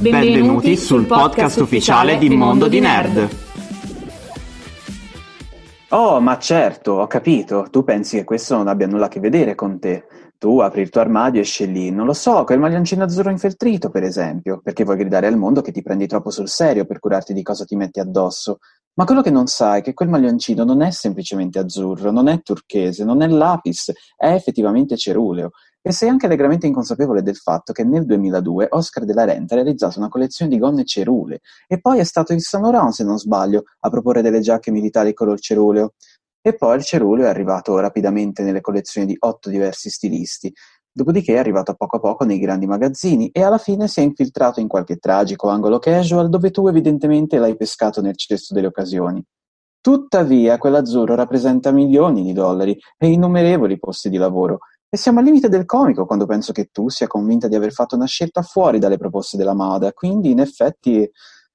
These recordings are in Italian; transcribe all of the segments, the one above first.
Benvenuti, Benvenuti sul podcast ufficiale di Mondo di Nerd. Oh, ma certo, ho capito. Tu pensi che questo non abbia nulla a che vedere con te. Tu apri il tuo armadio e scegli, non lo so, quel maglioncino azzurro infeltrito, per esempio, perché vuoi gridare al mondo che ti prendi troppo sul serio per curarti di cosa ti metti addosso. Ma quello che non sai è che quel maglioncino non è semplicemente azzurro, non è turchese, non è lapis, è effettivamente ceruleo. E sei anche allegramente inconsapevole del fatto che nel 2002 Oscar de la Renta ha realizzato una collezione di gonne cerule e poi è stato il Saint Laurent, se non sbaglio, a proporre delle giacche militari color ceruleo. E poi il ceruleo è arrivato rapidamente nelle collezioni di otto diversi stilisti, dopodiché è arrivato a poco a poco nei grandi magazzini e alla fine si è infiltrato in qualche tragico angolo casual dove tu evidentemente l'hai pescato nel cesto delle occasioni. Tuttavia, quell'azzurro rappresenta milioni di dollari e innumerevoli posti di lavoro, e siamo al limite del comico quando penso che tu sia convinta di aver fatto una scelta fuori dalle proposte della moda, quindi in effetti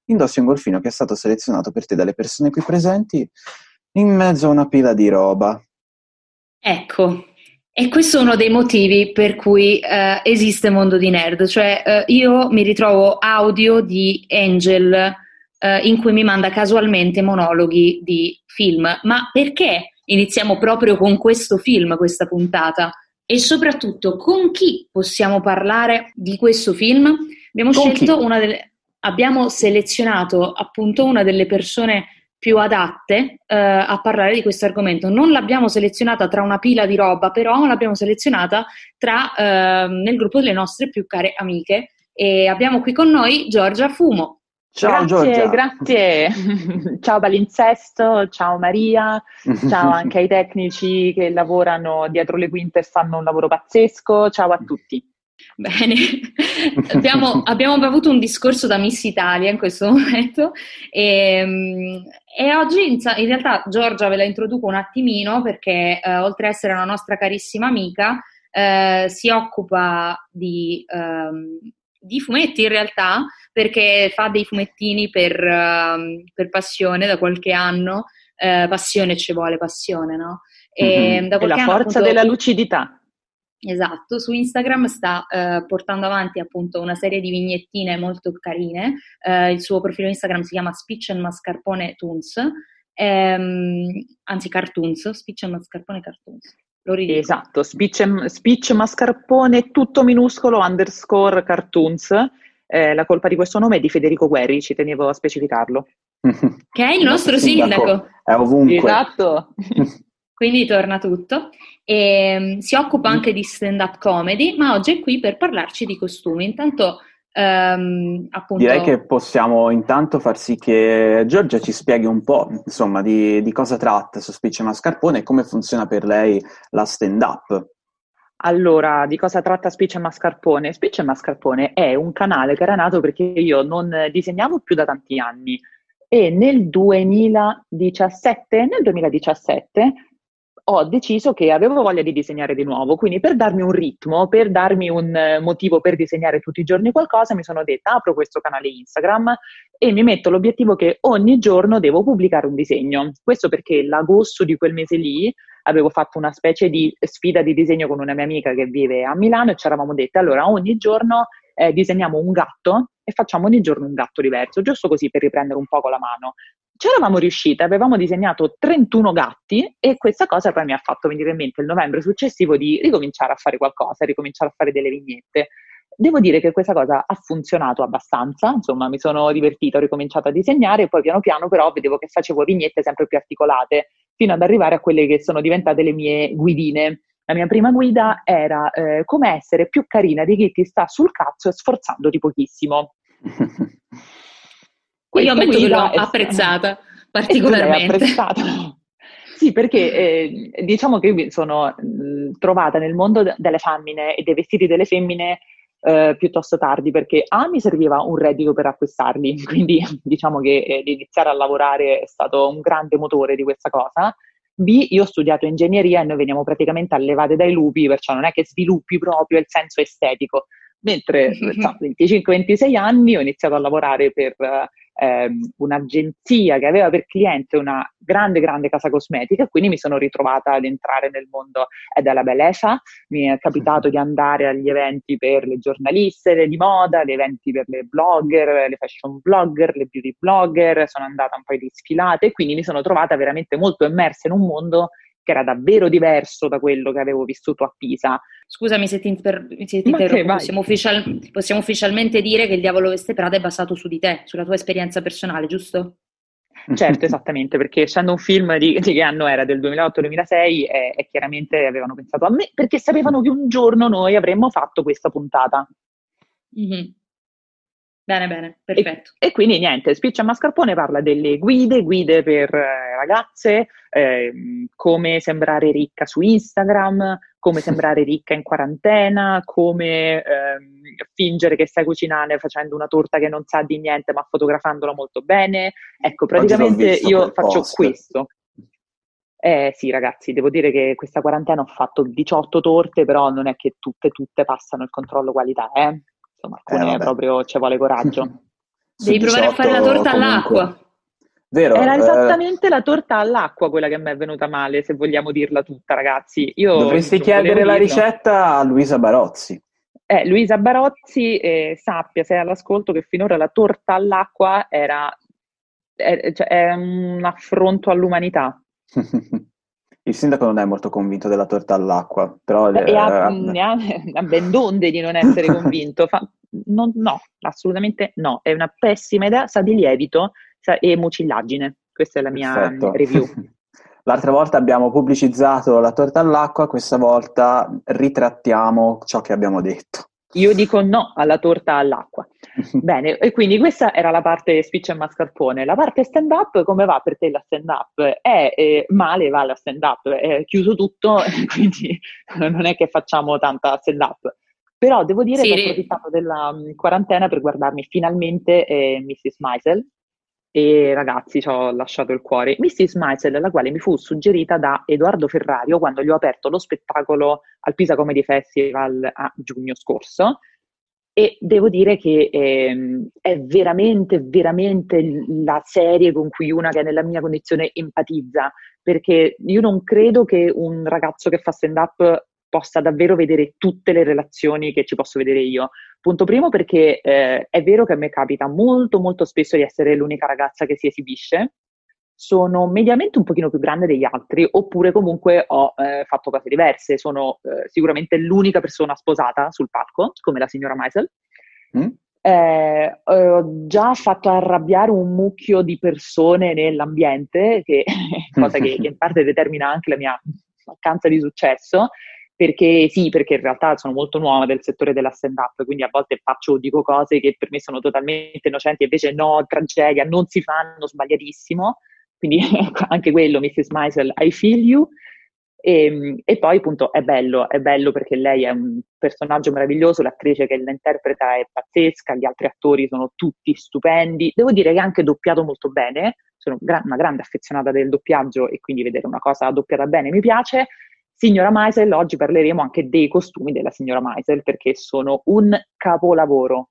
indossi un golfino che è stato selezionato per te dalle persone qui presenti in mezzo a una pila di roba. Ecco, e questo è uno dei motivi per cui uh, esiste Mondo di Nerd, cioè uh, io mi ritrovo audio di Angel uh, in cui mi manda casualmente monologhi di film, ma perché iniziamo proprio con questo film, questa puntata? E soprattutto con chi possiamo parlare di questo film. Abbiamo con scelto chi? una delle abbiamo selezionato appunto una delle persone più adatte eh, a parlare di questo argomento. Non l'abbiamo selezionata tra una pila di roba, però l'abbiamo selezionata tra, eh, nel gruppo delle nostre più care amiche. E abbiamo qui con noi Giorgia Fumo. Ciao grazie, Giorgia. Grazie, ciao Balincesto, ciao Maria, ciao anche ai tecnici che lavorano dietro le quinte e fanno un lavoro pazzesco, ciao a tutti. Bene, abbiamo, abbiamo, avuto un discorso da Miss Italia in questo momento. E, ehm, e oggi in, in, realtà Giorgia ve la introduco un attimino perché eh, oltre ad essere una nostra carissima amica eh, si occupa di... Ehm, di fumetti in realtà, perché fa dei fumettini per, uh, per passione da qualche anno. Uh, passione ci vuole, passione, no? E, mm-hmm. e la forza appunto, della lucidità. Esatto, su Instagram sta uh, portando avanti appunto una serie di vignettine molto carine. Uh, il suo profilo Instagram si chiama Speech and Mascarpone Toons, ehm, anzi Cartoons, Speech and Mascarpone Cartoons. Lo ridico. Esatto, speech, speech mascarpone tutto minuscolo underscore cartoons. Eh, la colpa di questo nome è di Federico Guerri, ci tenevo a specificarlo. Che è il, il nostro, nostro sindaco. sindaco. È ovunque. Esatto. Quindi torna tutto. E, um, si occupa anche di stand-up comedy, ma oggi è qui per parlarci di costumi. Intanto Um, appunto... Direi che possiamo intanto far sì che Giorgia ci spieghi un po' insomma, di, di cosa tratta Sospiccia Mascarpone e come funziona per lei la stand-up. Allora, di cosa tratta Spiccia Mascarpone? Spiccia Mascarpone è un canale che era nato perché io non disegnavo più da tanti anni e nel 2017, nel 2017 ho deciso che avevo voglia di disegnare di nuovo, quindi per darmi un ritmo, per darmi un eh, motivo per disegnare tutti i giorni qualcosa, mi sono detta apro questo canale Instagram e mi metto l'obiettivo che ogni giorno devo pubblicare un disegno. Questo perché l'agosto di quel mese lì avevo fatto una specie di sfida di disegno con una mia amica che vive a Milano e ci eravamo dette allora ogni giorno eh, disegniamo un gatto e facciamo ogni giorno un gatto diverso, giusto così per riprendere un poco la mano ci eravamo riuscite, avevamo disegnato 31 gatti e questa cosa poi mi ha fatto venire in mente il novembre successivo di ricominciare a fare qualcosa, ricominciare a fare delle vignette. Devo dire che questa cosa ha funzionato abbastanza, insomma mi sono divertita, ho ricominciato a disegnare e poi piano piano però vedevo che facevo vignette sempre più articolate, fino ad arrivare a quelle che sono diventate le mie guidine. La mia prima guida era eh, come essere più carina di chi ti sta sul cazzo sforzandoti pochissimo. Io ammetto che l'ho apprezzata particolarmente. Apprezzata. Sì, perché eh, diciamo che io mi sono mh, trovata nel mondo delle femmine e dei vestiti delle femmine eh, piuttosto tardi perché A mi serviva un reddito per acquistarli, quindi diciamo che eh, iniziare a lavorare è stato un grande motore di questa cosa. B, io ho studiato ingegneria e noi veniamo praticamente allevate dai lupi, perciò non è che sviluppi proprio il senso estetico. Mentre a 25-26 anni ho iniziato a lavorare per ehm, un'agenzia che aveva per cliente una grande, grande casa cosmetica quindi mi sono ritrovata ad entrare nel mondo della bellezza. Mi è capitato di andare agli eventi per le giornaliste di moda, gli eventi per le blogger, le fashion blogger, le beauty blogger, sono andata un po' di sfilate e quindi mi sono trovata veramente molto immersa in un mondo che era davvero diverso da quello che avevo vissuto a Pisa. Scusami se ti, inter- se ti interrompo, possiamo, ufficial- possiamo, ufficialmente dire che il diavolo veste Prada è basato su di te, sulla tua esperienza personale, giusto? Certo, esattamente, perché essendo un film di, di che anno era, del 2008-2006, e, e chiaramente avevano pensato a me, perché sapevano che un giorno noi avremmo fatto questa puntata. Mm-hmm. Bene, bene, perfetto. E, e, quindi niente, Spiccia Mascarpone parla delle guide, guide per eh, ragazze, eh, come sembrare ricca su Instagram, come sembrare ricca in quarantena, come eh, fingere che stai cucinando facendo una torta che non sa di niente ma fotografandola molto bene. Ecco, praticamente io faccio post. questo. Eh sì, ragazzi, devo dire che questa quarantena ho fatto 18 torte, però non è che tutte, tutte passano il controllo qualità, eh insomma, alcune eh, proprio ci vuole coraggio. Devi provare a fare la torta comunque. all'acqua. Vero, Era eh, esattamente eh... la torta all'acqua quella che mi è venuta male, se vogliamo dirla tutta, ragazzi. Io Dovresti chiedere la ricetta a Luisa Barozzi. Eh, Luisa Barozzi, eh, sappia, sei all'ascolto, che finora la torta all'acqua era è, cioè, è un affronto all'umanità. Il sindaco non è molto convinto della torta all'acqua, però... E eh, ha, ne ha, ha ben donde di non essere convinto. Fa, non, no, assolutamente no. È una pessima idea, sa di lievito sa, e mucillaggine. Questa è la mia Perfetto. review. L'altra volta abbiamo pubblicizzato la torta all'acqua, questa volta ritrattiamo ciò che abbiamo detto. Io dico no alla torta all'acqua. Bene, e quindi questa era la parte speech e mascarpone. La parte stand up, come va per te la stand up? È eh, male, va la stand up, è chiuso tutto, quindi non è che facciamo tanta stand up. Però devo dire sì, che ho approfittato della um, quarantena per guardarmi finalmente eh, Mrs. Maisel, e ragazzi ci ho lasciato il cuore. Mrs. Maisel, la quale mi fu suggerita da Edoardo Ferrario quando gli ho aperto lo spettacolo al Pisa Comedy Festival a giugno scorso e devo dire che ehm, è veramente, veramente la serie con cui una che è nella mia condizione empatizza, perché io non credo che un ragazzo che fa stand-up possa davvero vedere tutte le relazioni che ci posso vedere io. Punto primo perché eh, è vero che a me capita molto molto spesso di essere l'unica ragazza che si esibisce, sono mediamente un pochino più grande degli altri, oppure comunque ho eh, fatto cose diverse, sono eh, sicuramente l'unica persona sposata sul palco, come la signora Meisel. Mm? Eh, ho già fatto arrabbiare un mucchio di persone nell'ambiente, che, cosa che, che in parte determina anche la mia mancanza di successo, perché sì, perché in realtà sono molto nuova del settore della stand-up, quindi a volte faccio o dico cose che per me sono totalmente innocenti, invece no, tragedia, non si fanno, sbagliatissimo. Quindi anche quello, Mrs. Meisel, I feel you. E, ehm, e, poi appunto è bello, è bello perché lei è un personaggio meraviglioso, l'attrice che la interpreta è pazzesca, gli altri attori sono tutti stupendi. Devo dire che ha anche doppiato molto bene, sono una grande affezionata del doppiaggio e quindi vedere una cosa doppiata bene mi piace. Signora Maisel, oggi parleremo anche dei costumi della signora Maisel perché sono un capolavoro.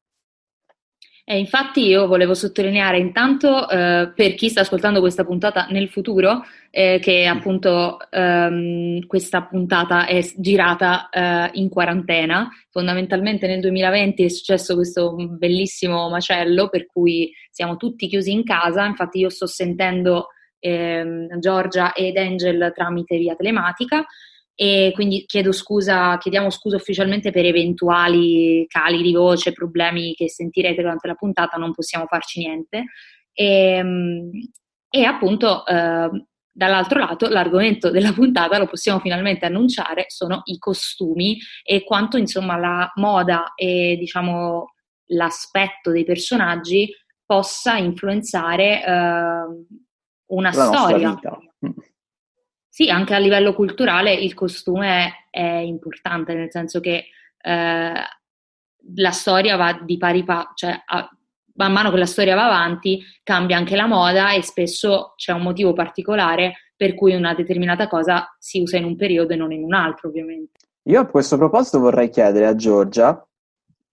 E infatti io volevo sottolineare intanto eh, per chi sta ascoltando questa puntata nel futuro eh, che appunto ehm, questa puntata è girata eh, in quarantena. Fondamentalmente nel 2020 è successo questo bellissimo macello per cui siamo tutti chiusi in casa, infatti io sto sentendo ehm, Giorgia ed Angel tramite via telematica e quindi chiedo scusa, chiediamo scusa ufficialmente per eventuali cali di voce, problemi che sentirete durante la puntata, non possiamo farci niente. E, ehm, e appunto, eh, dall'altro lato, l'argomento della puntata, lo possiamo finalmente annunciare, sono i costumi e quanto insomma la moda e diciamo l'aspetto dei personaggi possa influenzare eh, una la storia. Sì, anche a livello culturale il costume è, importante, nel senso che eh, la storia va di pari passo, cioè a, man mano che la storia va avanti cambia anche la moda e spesso c'è un motivo particolare per cui una determinata cosa si usa in un periodo e non in un altro, ovviamente. Io a questo proposito vorrei chiedere a Giorgia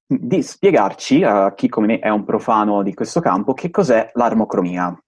di spiegarci, a chi come me è un profano di questo campo, che cos'è l'armocromia.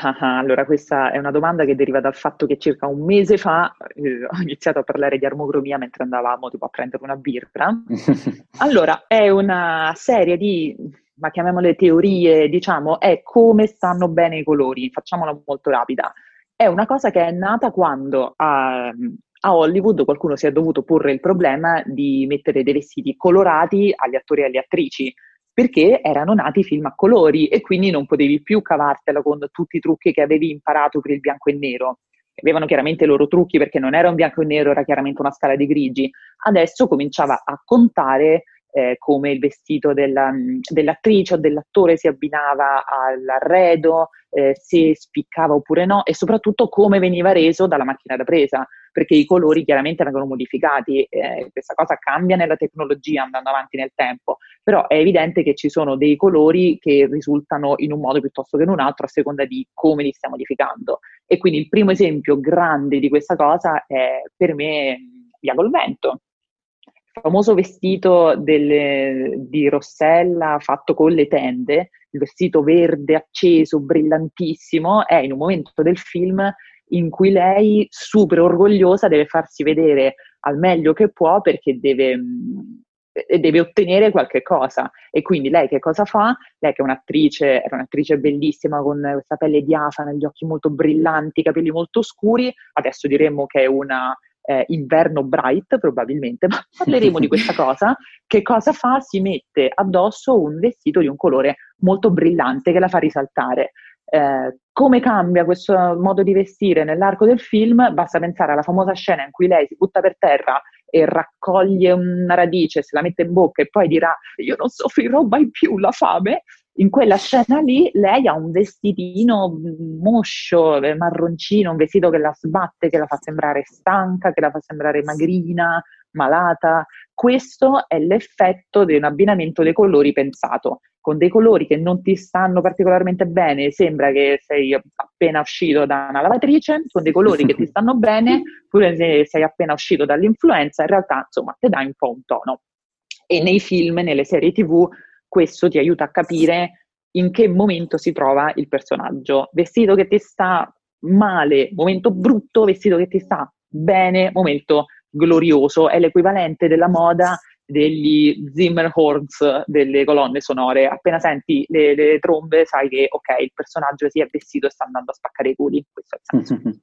Ah, allora, questa è una domanda che deriva dal fatto che circa un mese fa eh, ho iniziato a parlare di armocromia mentre andavamo tipo, a prendere una birra. allora, è una serie di, ma chiamiamole teorie, diciamo, è come stanno bene i colori, facciamola molto rapida. È una cosa che è nata quando a, a Hollywood qualcuno si è dovuto porre il problema di mettere dei vestiti colorati agli attori e alle attrici perché erano nati film a colori e quindi non potevi più cavartela con tutti i trucchi che avevi imparato per il bianco e nero. Avevano chiaramente i loro trucchi perché non era un bianco e nero, era chiaramente una scala di grigi. Adesso cominciava a contare eh, come il vestito della, dell'attrice o dell'attore si abbinava all'arredo, eh, se spiccava oppure no e soprattutto come veniva reso dalla macchina da presa perché i colori chiaramente vengono modificati, eh, questa cosa cambia nella tecnologia andando avanti nel tempo, però è evidente che ci sono dei colori che risultano in un modo piuttosto che in un altro a seconda di come li stiamo modificando. E quindi il primo esempio grande di questa cosa è per me Via col vento. Il famoso vestito delle, di Rossella fatto con le tende, il vestito verde acceso, brillantissimo, è in un momento del film in cui lei, super orgogliosa, deve farsi vedere al meglio che può perché deve, deve ottenere qualche cosa. E quindi lei che cosa fa? Lei che è un'attrice, era un'attrice bellissima con questa pelle diafana, gli occhi molto brillanti, i capelli molto scuri, adesso diremmo che è una eh, inverno bright probabilmente, ma parleremo di questa cosa. Che cosa fa? Si mette addosso un vestito di un colore molto brillante che la fa risaltare. Eh, come cambia questo modo di vestire nell'arco del film? Basta pensare alla famosa scena in cui lei si butta per terra e raccoglie una radice, se la mette in bocca e poi dirà io non soffrirò mai più la fame. In quella scena lì lei ha un vestitino moscio, marroncino, un vestito che la sbatte, che la fa sembrare stanca, che la fa sembrare magrina, malata. Questo è l'effetto di un abbinamento dei colori pensato. Con dei colori che non ti stanno particolarmente bene, sembra che sei appena uscito da una lavatrice, con dei colori che ti stanno bene, pure se sei appena uscito dall'influenza, in realtà insomma ti dai un po' un tono. E nei film, nelle serie tv, questo ti aiuta a capire in che momento si trova il personaggio. Vestito che ti sta male, momento brutto, vestito che ti sta bene, momento glorioso, è l'equivalente della moda degli Zimmer Horns delle colonne sonore. Appena senti le, le, trombe, sai che ok, il personaggio si è vestito e sta andando a spaccare i culi. Questo è il senso.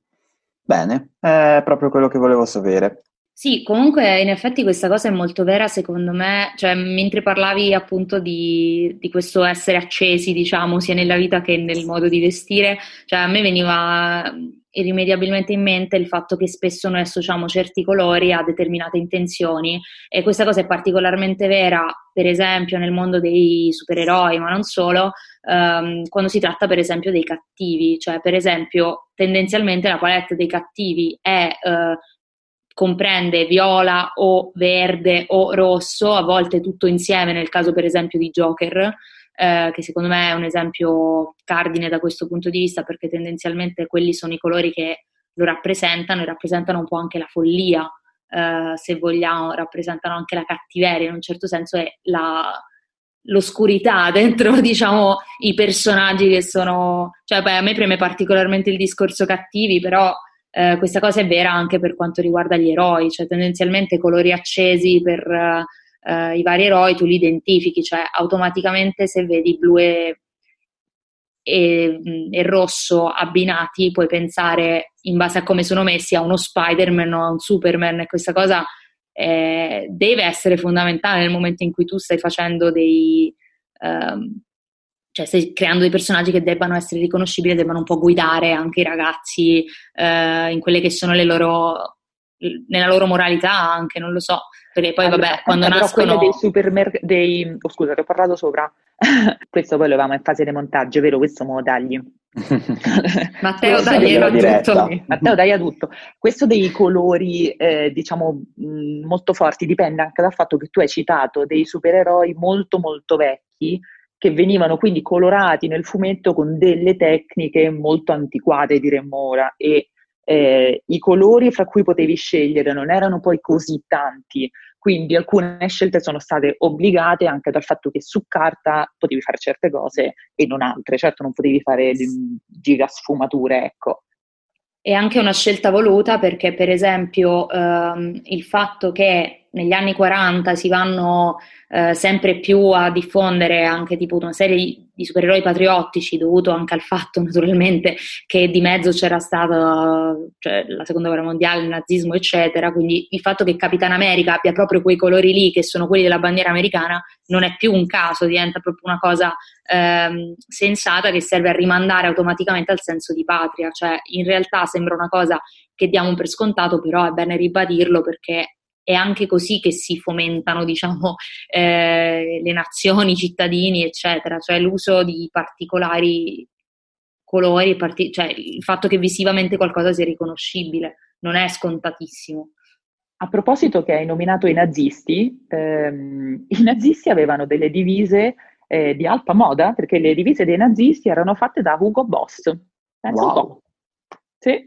Bene, è proprio quello che volevo sapere. Sì, comunque in effetti questa cosa è molto vera secondo me, cioè mentre parlavi appunto di, di, questo essere accesi, diciamo, sia nella vita che nel modo di vestire, cioè a me veniva irrimediabilmente in mente il fatto che spesso noi associamo certi colori a determinate intenzioni e questa cosa è particolarmente vera, per esempio, nel mondo dei supereroi, ma non solo, ehm, quando si tratta per esempio dei cattivi, cioè per esempio tendenzialmente la palette dei cattivi è eh, comprende viola o verde o rosso, a volte tutto insieme, nel caso per esempio di Joker, eh, che secondo me è un esempio cardine da questo punto di vista perché tendenzialmente quelli sono i colori che lo rappresentano e rappresentano un po' anche la follia, eh, se vogliamo, rappresentano anche la cattiveria, in un certo senso è la, l'oscurità dentro, diciamo, i personaggi che sono... Cioè, beh, a me preme particolarmente il discorso cattivi, però eh, questa cosa è vera anche per quanto riguarda gli eroi, cioè tendenzialmente colori accesi per eh, i vari eroi tu li identifichi, cioè automaticamente se vedi blu e, e, e, rosso abbinati puoi pensare in base a come sono messi a uno Spider-Man o a un Superman. E questa cosa eh, deve essere fondamentale nel momento in cui tu stai facendo dei... Um, cioè stai creando dei personaggi che debbano essere riconoscibili, debbano un po' guidare anche i ragazzi eh, in quelle che sono le loro, nella loro moralità anche, non lo so, perché poi allora, vabbè, quando però nascono... dei supermercati, dei... Oh, scusa, che ho parlato sopra, questo poi lo avevamo in fase di montaggio, vero? Questo me lo tagli. Matteo dai a tutto. Matteo dai a tutto. Questo dei colori, eh, diciamo, mh, molto forti dipende anche dal fatto che tu hai citato dei supereroi molto molto vecchi che venivano quindi colorati nel fumetto con delle tecniche molto antiquate, diremmo ora, e eh, i colori fra cui potevi scegliere non erano poi così tanti, quindi alcune scelte sono state obbligate anche dal fatto che su carta potevi fare certe cose e non altre, certo non potevi fare giga sfumature, ecco. È anche una scelta voluta perché, per esempio, ehm, il fatto che negli anni 40 si vanno eh, sempre più a diffondere anche tipo una serie di, di, supereroi patriottici dovuto anche al fatto naturalmente che di mezzo c'era stata cioè, la seconda guerra mondiale, il nazismo eccetera, quindi il fatto che Capitan America abbia proprio quei colori lì che sono quelli della bandiera americana non è più un caso, diventa proprio una cosa ehm, sensata che serve a rimandare automaticamente al senso di patria, cioè in realtà sembra una cosa che diamo per scontato, però è bene ribadirlo perché è anche così che si fomentano, diciamo, eh, le nazioni, i cittadini, eccetera, cioè l'uso di particolari colori, parti- cioè il fatto che visivamente qualcosa sia riconoscibile, non è scontatissimo. A proposito che hai nominato i nazisti, ehm, i nazisti avevano delle divise eh, di alta moda, perché le divise dei nazisti erano fatte da Hugo Boss. Pensa wow. un po'. Sì,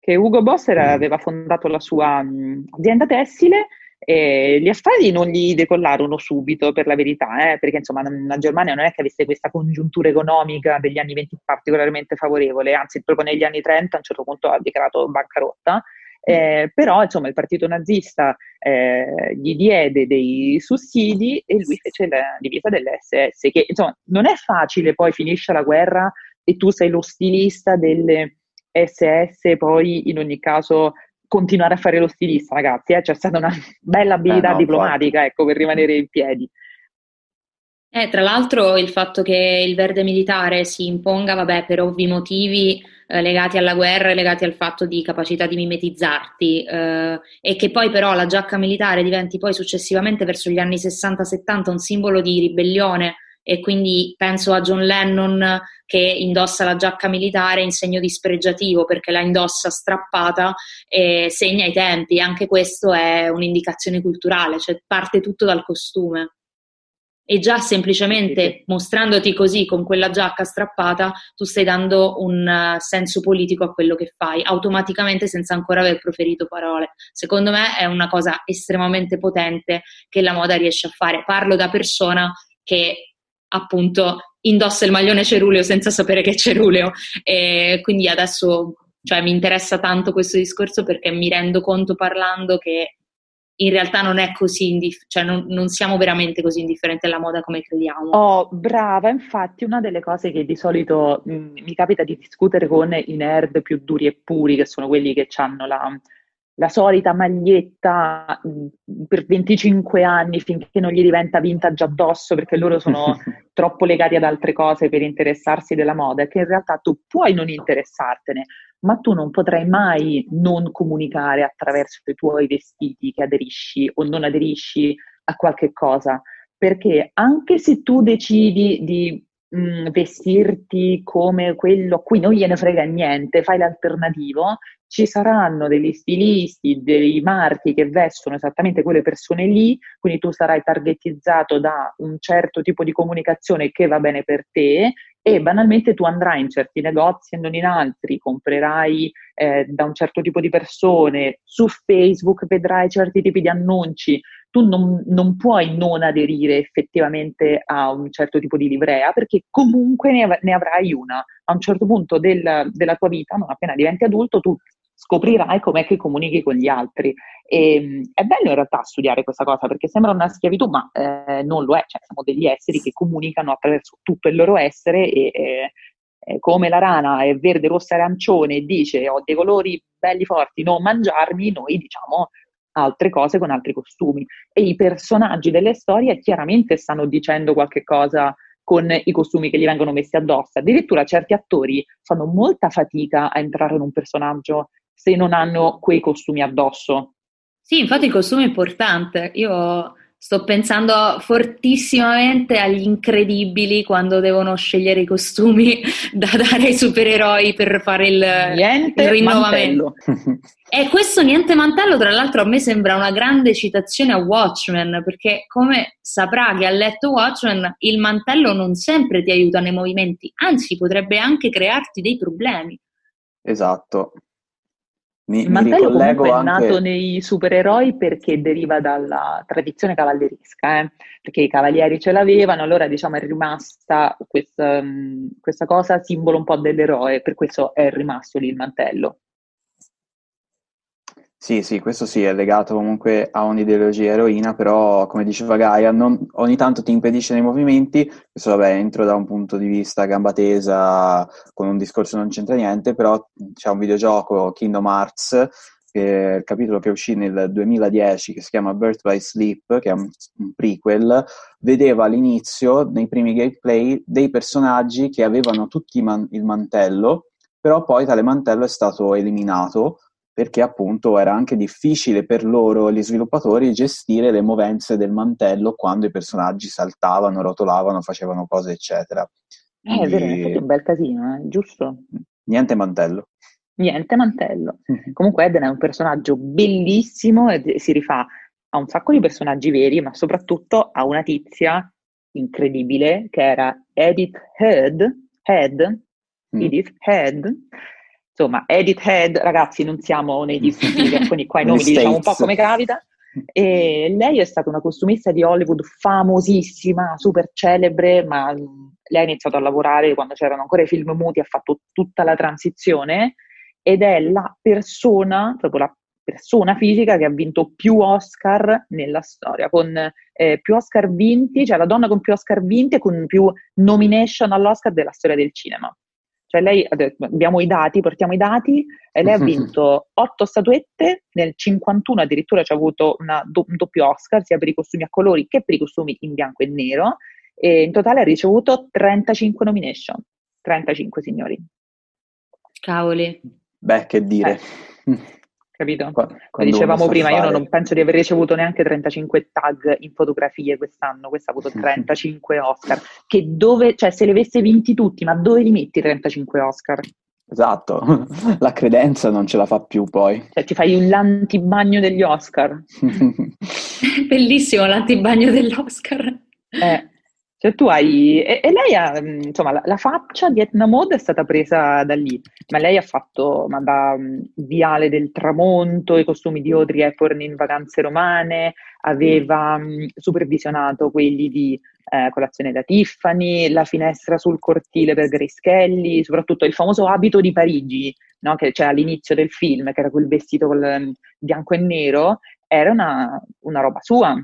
che Ugo Boss era, mm. aveva fondato la sua mh, azienda tessile e gli affari non gli decollarono subito, per la verità, eh, perché insomma la Germania non è che avesse questa congiuntura economica degli anni 20 particolarmente favorevole, anzi proprio negli anni 30 a un certo punto ha dichiarato bancarotta. Eh, però insomma il partito nazista eh, gli diede dei sussidi e lui fece la divisa dell'SS che insomma non è facile poi finisce la guerra e tu sei lo stilista delle, SS poi in ogni caso continuare a fare lo stilista, ragazzi, eh? c'è stata una bella abilità eh no, diplomatica ecco, per rimanere in piedi. Eh, tra l'altro il fatto che il verde militare si imponga, vabbè, per ovvi motivi eh, legati alla guerra e legati al fatto di capacità di mimetizzarti eh, e che poi però la giacca militare diventi poi successivamente verso gli anni 60-70 un simbolo di ribellione e quindi penso a John Lennon che indossa la giacca militare in segno dispregiativo perché la indossa strappata e segna i tempi, anche questo è un'indicazione culturale, cioè parte tutto dal costume. E già semplicemente mostrandoti così con quella giacca strappata, tu stai dando un uh, senso politico a quello che fai, automaticamente senza ancora aver proferito parole. Secondo me è una cosa estremamente potente che la moda riesce a fare. Parlo da persona che appunto indossa il maglione ceruleo senza sapere che è ceruleo e quindi adesso cioè, mi interessa tanto questo discorso perché mi rendo conto parlando che in realtà non è così, indif- cioè non, non, siamo veramente così indifferenti alla moda come crediamo. Oh, brava, infatti una delle cose che di solito mh, mm, mi capita di discutere con i nerd più duri e puri, che sono quelli che hanno la, la solita maglietta mm, per 25 anni finché non gli diventa vintage addosso perché loro sono troppo legati ad altre cose per interessarsi della moda, che in realtà tu puoi non interessartene, ma tu non potrai mai non comunicare attraverso i tuoi vestiti che aderisci o non aderisci a qualche cosa, perché anche se tu decidi di mh, mm, vestirti come quello a cui non gliene frega niente, fai l'alternativo, ci saranno degli stilisti, dei marchi che vestono esattamente quelle persone lì, quindi tu sarai targetizzato da un certo tipo di comunicazione che va bene per te e banalmente tu andrai in certi negozi e non in altri, comprerai eh, da un certo tipo di persone, su Facebook vedrai certi tipi di annunci, tu non, non, puoi non aderire effettivamente a un certo tipo di livrea perché comunque ne, av- ne avrai una. A un certo punto del, della tua vita, non appena diventi adulto, tu scoprirai com'è che comunichi con gli altri. E, ehm, è bello in realtà studiare questa cosa perché sembra una schiavitù, ma eh, non lo è, cioè siamo degli esseri che comunicano attraverso tutto il loro essere e, e come la rana è verde, rossa e arancione e dice ho dei colori belli forti, non mangiarmi, noi diciamo altre cose con altri costumi. E i personaggi delle storie chiaramente stanno dicendo qualche cosa con i costumi che gli vengono messi addosso. Addirittura certi attori fanno molta fatica a entrare in un personaggio se non hanno quei costumi addosso. Sì, infatti il costume è importante. Io Sto pensando fortissimamente agli incredibili quando devono scegliere i costumi da dare ai supereroi per fare il, niente il rinnovamento. E questo niente mantello, tra l'altro, a me sembra una grande citazione a Watchmen, perché come saprà che ha letto Watchmen, il mantello non sempre ti aiuta nei movimenti, anzi potrebbe anche crearti dei problemi. Esatto. Mi, il mantello comunque è anche... nato nei supereroi perché deriva dalla tradizione cavallerisca, eh? perché i cavalieri ce l'avevano, allora diciamo è rimasta questa, questa cosa simbolo un po' dell'eroe, per questo è rimasto lì il mantello. Sì, sì, questo sì, è legato comunque a un'ideologia eroina, però come diceva Gaia, non, ogni tanto ti impedisce nei movimenti, questo vabbè, entro da un punto di vista gamba tesa, con un discorso non c'entra niente, però c'è un videogioco, Kingdom Hearts, che il capitolo che uscì nel 2010, che si chiama Birth by Sleep, che è un, un prequel, vedeva all'inizio, nei primi gameplay, dei personaggi che avevano tutti man- il mantello, però poi tale mantello è stato eliminato perché appunto era anche difficile per loro, gli sviluppatori, gestire le movenze del mantello quando i personaggi saltavano, rotolavano, facevano cose, eccetera. Quindi... Eh, è vero, è un bel casino, eh? giusto? Niente mantello. Niente mantello. Comunque Eden è un personaggio bellissimo e si rifà a un sacco di personaggi veri, ma soprattutto a una tizia incredibile che era Edith Head, Head, mm. Edith Head, insomma, Edith Head, ragazzi, non siamo nei discussivi, quindi qua i nomi li diciamo un po' come capita. E lei è stata una costumista di Hollywood famosissima, super celebre, ma lei ha iniziato a lavorare quando c'erano ancora i film muti, ha fatto tutta la transizione ed è la persona, proprio la persona fisica che ha vinto più Oscar nella storia, con eh, più Oscar vinti, cioè la donna con più Oscar vinti e con più nomination all'Oscar della storia del cinema. Cioè lei, abbiamo i dati, portiamo i dati, e lei ha vinto otto statuette, nel 51 addirittura ci ha avuto una, un doppio Oscar, sia per i costumi a colori che per i costumi in bianco e nero, e in totale ha ricevuto 35 nomination. 35 signori. Cavoli. Beh, che dire. Eh. capito? Quando dicevamo prima, io non penso di aver ricevuto neanche 35 tag in fotografie quest'anno, questa ha avuto 35 Oscar, che dove, cioè se li avesse vinti tutti, ma dove li metti 35 Oscar? Esatto, la credenza non ce la fa più poi. Cioè ti fai l'antibagno degli Oscar. Bellissimo l'antibagno dell'Oscar. Eh, cioè tu hai, e, e lei ha, mm, insomma, la, la, faccia di Etna Mode è stata presa da lì, ma lei ha fatto ma da um, Viale del Tramonto, i costumi di Audrey Hepburn in Vacanze Romane, aveva um, supervisionato quelli di eh, Colazione da Tiffany, La finestra sul cortile per Grace Kelly, soprattutto il famoso abito di Parigi, no? che c'è all'inizio del film, che era quel vestito col bianco e nero, era una, una roba sua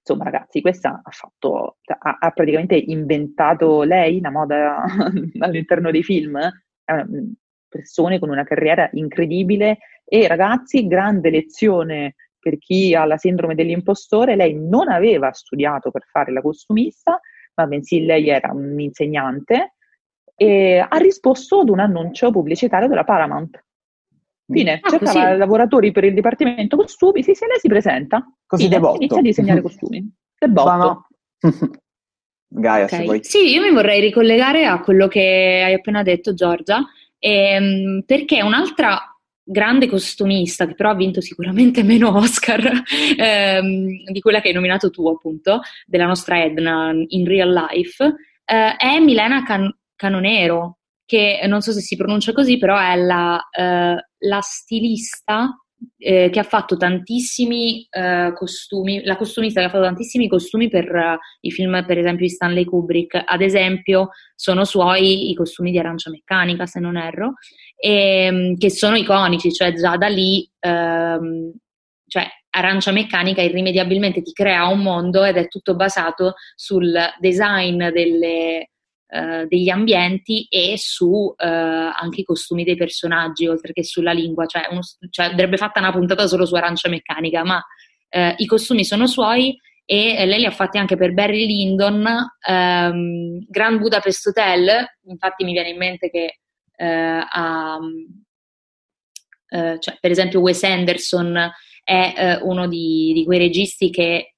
insomma ragazzi, questa ha, fatto, ha, ha praticamente inventato lei la moda all'interno dei film, è una mm, persona con una carriera incredibile e ragazzi, grande lezione per chi ha la sindrome dell'impostore, lei non aveva studiato per fare la costumista, ma bensì lei era un insegnante e ha risposto ad un annuncio pubblicitario della Paramount. Fine, ah, cercava così. lavoratori per il dipartimento costumi, sì, se lei si presenta, così fine, debotto. inizia a disegnare costumi. Debotto. Gaia, okay. se vuoi. Sì, io mi vorrei ricollegare a quello che hai appena detto, Giorgia, ehm, perché un'altra grande costumista, che però ha vinto sicuramente meno Oscar ehm, di quella che hai nominato tu, appunto, della nostra Edna in real life, eh, è Milena Can- Canonero, che non so se si pronuncia così, però è la, eh, la stilista eh, che ha fatto tantissimi eh, costumi, la costumista che ha fatto tantissimi costumi per uh, i film, per esempio, di Stanley Kubrick. Ad esempio, sono suoi i costumi di Arancia Meccanica, se non erro, e, ehm, che sono iconici, cioè già da lì, ehm, cioè Arancia Meccanica irrimediabilmente ti crea un mondo ed è tutto basato sul design delle eh, degli ambienti e su eh, anche i costumi dei personaggi, oltre che sulla lingua. Cioè, uno, cioè andrebbe fatta una puntata solo su Arancia Meccanica, ma eh, i costumi sono suoi e lei li ha fatti anche per Barry Lyndon, ehm, Grand Budapest Hotel, infatti mi viene in mente che eh, ha, eh, cioè, per esempio Wes Anderson è uno di, di, quei registi che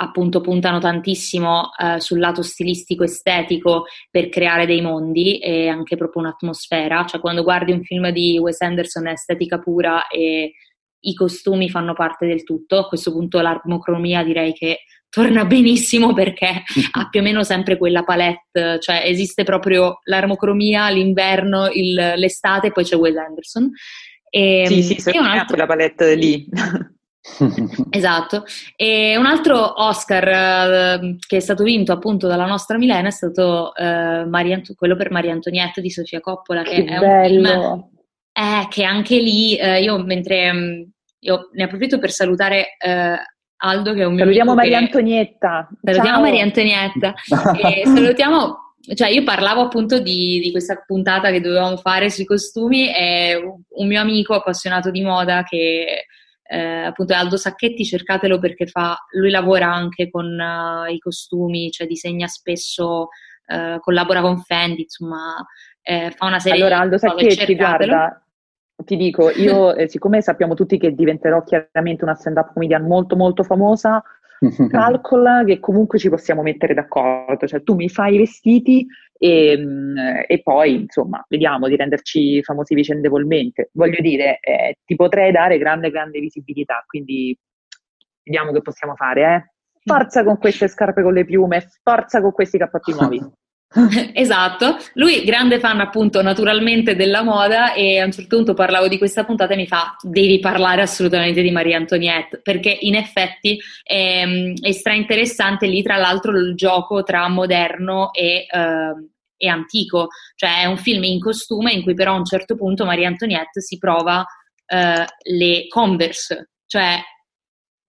appunto puntano tantissimo eh, sul lato stilistico estetico per creare dei mondi e anche proprio un'atmosfera, cioè quando guardi un film di Wes Anderson è estetica pura e i costumi fanno parte del tutto, a questo punto l'armocromia direi che torna benissimo perché ha più o meno sempre quella palette, cioè esiste proprio l'armocromia, l'inverno, il, l'estate e poi c'è Wes Anderson. E, sì, sì, e un altro... quella palette lì. esatto. E un altro Oscar uh, che è stato vinto appunto dalla nostra Milena è stato uh, Maria, quello per Maria Antonietta di Sofia Coppola, che, che è bello. un film eh, che anche lì uh, io mentre um, io ne approfitto per salutare Aldo che è un mio Salutiamo Maria che... Antonietta. Salutiamo Ciao. Maria Antonietta. e salutiamo cioè io parlavo appunto di, di, questa puntata che dovevamo fare sui costumi e un mio amico appassionato di moda che eh, appunto è Aldo Sacchetti, cercatelo perché fa, lui lavora anche con uh, i costumi, cioè disegna spesso, uh, collabora con Fendi, insomma eh, fa una serie allora, di Allora Aldo Sacchetti, guarda, ti dico, io eh, siccome sappiamo tutti che diventerò chiaramente una stand-up comedian molto molto famosa, calcola che comunque ci possiamo mettere d'accordo, cioè tu mi fai i vestiti e, mm, e poi insomma vediamo di renderci famosi vicendevolmente. Voglio dire, eh, ti potrei dare grande grande visibilità, quindi vediamo che possiamo fare, eh? Forza con queste scarpe con le piume, forza con questi cappotti nuovi. esatto, lui grande fan appunto naturalmente della moda e a un certo punto parlavo di questa puntata e mi fa devi parlare assolutamente di Maria Antoniette perché in effetti è, è stra interessante lì tra l'altro il gioco tra moderno e, uh, e, antico, cioè è un film in costume in cui però a un certo punto Maria Antoniette si prova uh, le Converse, cioè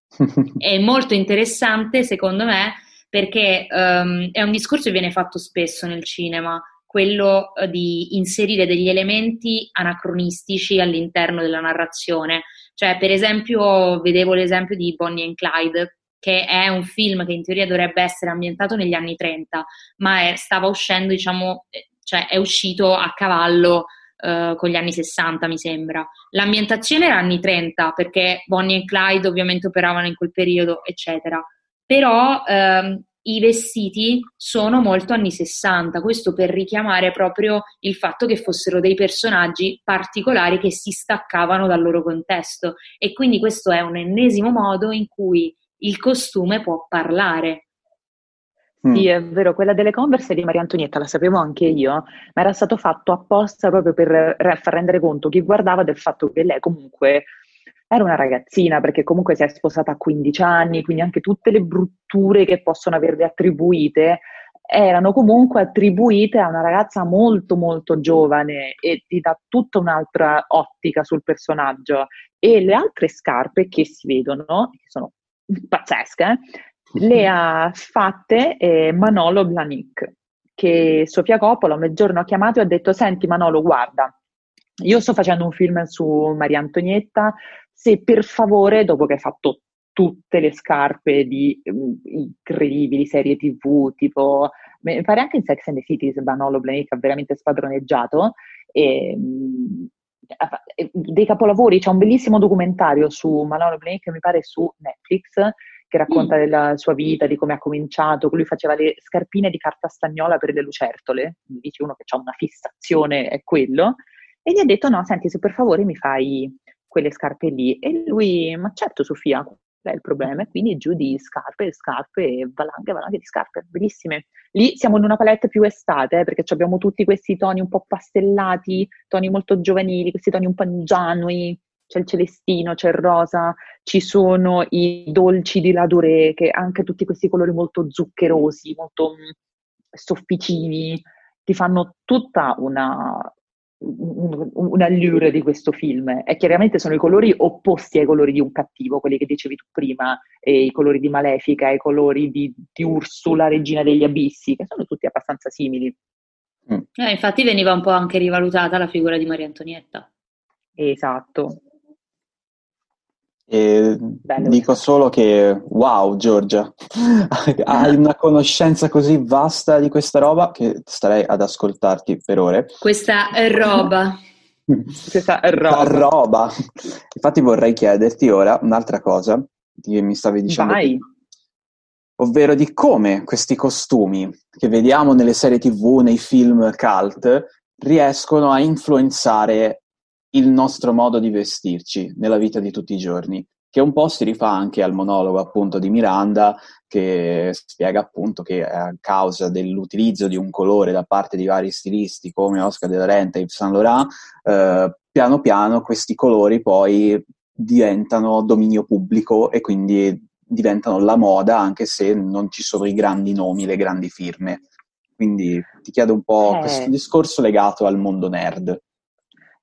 è molto interessante secondo me perché um, è un discorso che viene fatto spesso nel cinema, quello uh, di inserire degli elementi anacronistici all'interno della narrazione. Cioè, per esempio, vedevo l'esempio di Bonnie and Clyde, che è un film che in teoria dovrebbe essere ambientato negli anni 30, ma è, stava uscendo, diciamo, eh, cioè è uscito a cavallo Uh, con gli anni 60, mi sembra. L'ambientazione era anni 30, perché Bonnie e Clyde ovviamente operavano in quel periodo, eccetera però ehm, i vestiti sono molto anni 60, questo per richiamare proprio il fatto che fossero dei personaggi particolari che si staccavano dal loro contesto e quindi questo è un ennesimo modo in cui il costume può parlare. Sì, mm. è vero, quella delle Converse di Maria Antonietta la sapevo anche io, ma era stato fatto apposta proprio per far rendere conto chi guardava del fatto che lei comunque era una ragazzina perché comunque si è sposata a 15 anni, quindi anche tutte le brutture che possono averle attribuite erano comunque attribuite a una ragazza molto molto giovane e ti dà tutta un'altra ottica sul personaggio. E le altre scarpe che si vedono, che sono pazzesche, le ha fatte eh, Manolo Blanic, che Sofia Coppola un giorno ha chiamato e ha detto senti Manolo guarda, io sto facendo un film su Maria Antonietta, se per favore, dopo che hai fatto tutte le scarpe di um, incredibili serie tv, tipo, mi pare anche in Sex and the City, Banolo Blanick ha veramente spadroneggiato, e, um, dei capolavori, c'è un bellissimo documentario su Manolo Blanick, mi pare su Netflix, che racconta mm. della sua vita, di come ha cominciato, lui faceva le scarpine di carta stagnola per le lucertole, dice uno che ha una fissazione, è quello, e gli ha detto no, senti, se per favore mi fai quelle scarpe lì. E lui, ma certo Sofia, qual è il problema? E quindi giù di scarpe, scarpe valanghe, valanghe di scarpe, bellissime. Lì siamo in una palette più estate, eh, perché abbiamo tutti questi toni un po' pastellati, toni molto giovanili, questi toni un po' ingenui, c'è il celestino, c'è il rosa, ci sono i dolci di Laduré, che anche tutti questi colori molto zuccherosi, molto mm, sofficini, ti fanno tutta una, un, un allure di questo film e chiaramente sono i colori opposti ai colori di un cattivo, quelli che dicevi tu prima, i colori di Malefica, i colori di, di Ursula, regina degli abissi, che sono tutti abbastanza simili. Mm. Eh, infatti veniva un po' anche rivalutata la figura di Maria Antonietta. Esatto. E dico solo che wow Giorgia, hai una conoscenza così vasta di questa roba che starei ad ascoltarti per ore. Questa è roba. questa è roba. roba. Infatti vorrei chiederti ora un'altra cosa che mi stavi dicendo. Vai. ovvero di come questi costumi che vediamo nelle serie tv, nei film cult, riescono a influenzare il nostro modo di vestirci nella vita di tutti i giorni, che un po' si rifà anche al monologo appunto di Miranda che spiega appunto che a causa dell'utilizzo di un colore da parte di vari stilisti come Oscar de la Renta e Yves Saint Laurent, eh, piano piano questi colori poi diventano dominio pubblico e quindi diventano la moda anche se non ci sono i grandi nomi, le grandi firme. Quindi ti chiedo un po' eh. questo discorso legato al mondo nerd.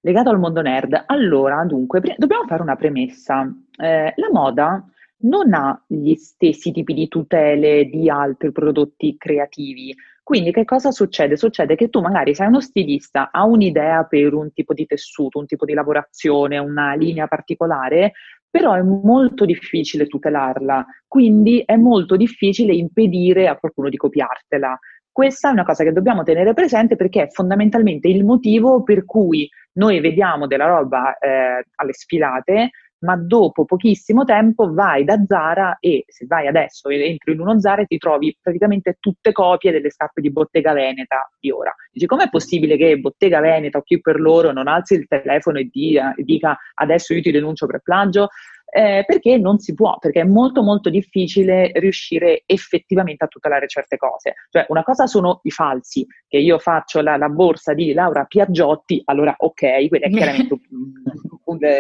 Legato al mondo nerd. Allora, dunque, pre- dobbiamo fare una premessa. Eh, la moda non ha gli stessi tipi di tutele di altri prodotti creativi. Quindi che cosa succede? Succede che tu magari sei uno stilista, ha un'idea per un tipo di tessuto, un tipo di lavorazione, una linea particolare, però è molto difficile tutelarla, quindi è molto difficile impedire a qualcuno di copiartela. Questa è una cosa che dobbiamo tenere presente perché è fondamentalmente il motivo per cui noi vediamo della roba eh, alle sfilate, ma dopo pochissimo tempo vai da Zara e se vai adesso e entri in uno Zara ti trovi praticamente tutte copie delle scarpe di Bottega Veneta di ora. Dici com'è possibile che Bottega Veneta o chi per loro non alzi il telefono e dia, dica adesso io ti denuncio per plagio? Eh, perché non si può, perché è molto molto difficile riuscire effettivamente a tutelare certe cose. Cioè, una cosa sono i falsi, che io faccio la, la borsa di Laura Piaggiotti, allora ok, quella è chiaramente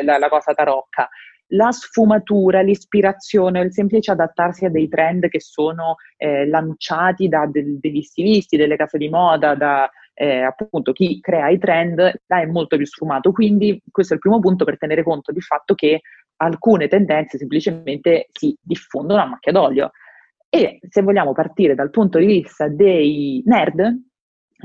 la, la cosa tarocca. La sfumatura, l'ispirazione, il semplice adattarsi a dei trend che sono eh, lanciati da de- degli stilisti, delle case di moda, da eh, appunto chi crea i trend, là è molto più sfumato. Quindi questo è il primo punto per tenere conto del fatto che alcune tendenze semplicemente si diffondono a macchia d'olio. E se vogliamo partire dal punto di vista dei nerd,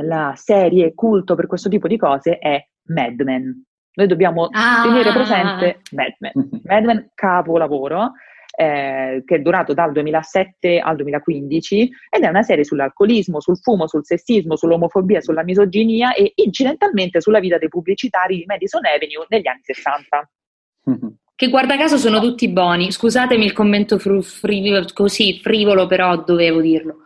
la serie culto per questo tipo di cose è Mad Men. Noi dobbiamo ah. tenere presente Mad Men. Mad Men capolavoro, eh, che è durato dal 2007 al 2015 ed è una serie sull'alcolismo, sul fumo, sul sessismo, sull'omofobia, sulla misoginia e incidentalmente sulla vita dei pubblicitari di Madison Avenue negli anni 60 che guarda caso sono tutti buoni. Scusatemi il commento fru- frivolo, così frivolo, però dovevo dirlo.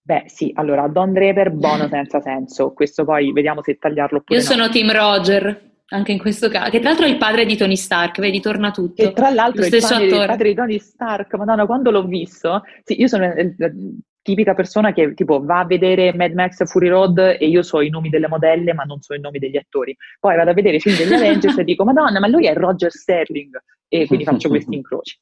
Beh, sì, allora Don Draper, buono senza senso. Questo poi vediamo se tagliarlo oppure Io no. sono Tim Roger, anche in questo caso, che tra l'altro è il padre di Tony Stark, vedi, torna tutto. E tra l'altro è il padre, il padre, di Tony Stark, madonna, quando l'ho visto, sì, io sono eh, tipica persona che tipo va a vedere Mad Max Fury Road e io so i nomi delle modelle ma non so i nomi degli attori. Poi vado a vedere i film degli Avengers e dico madonna ma lui è Roger Sterling e quindi faccio questi incroci.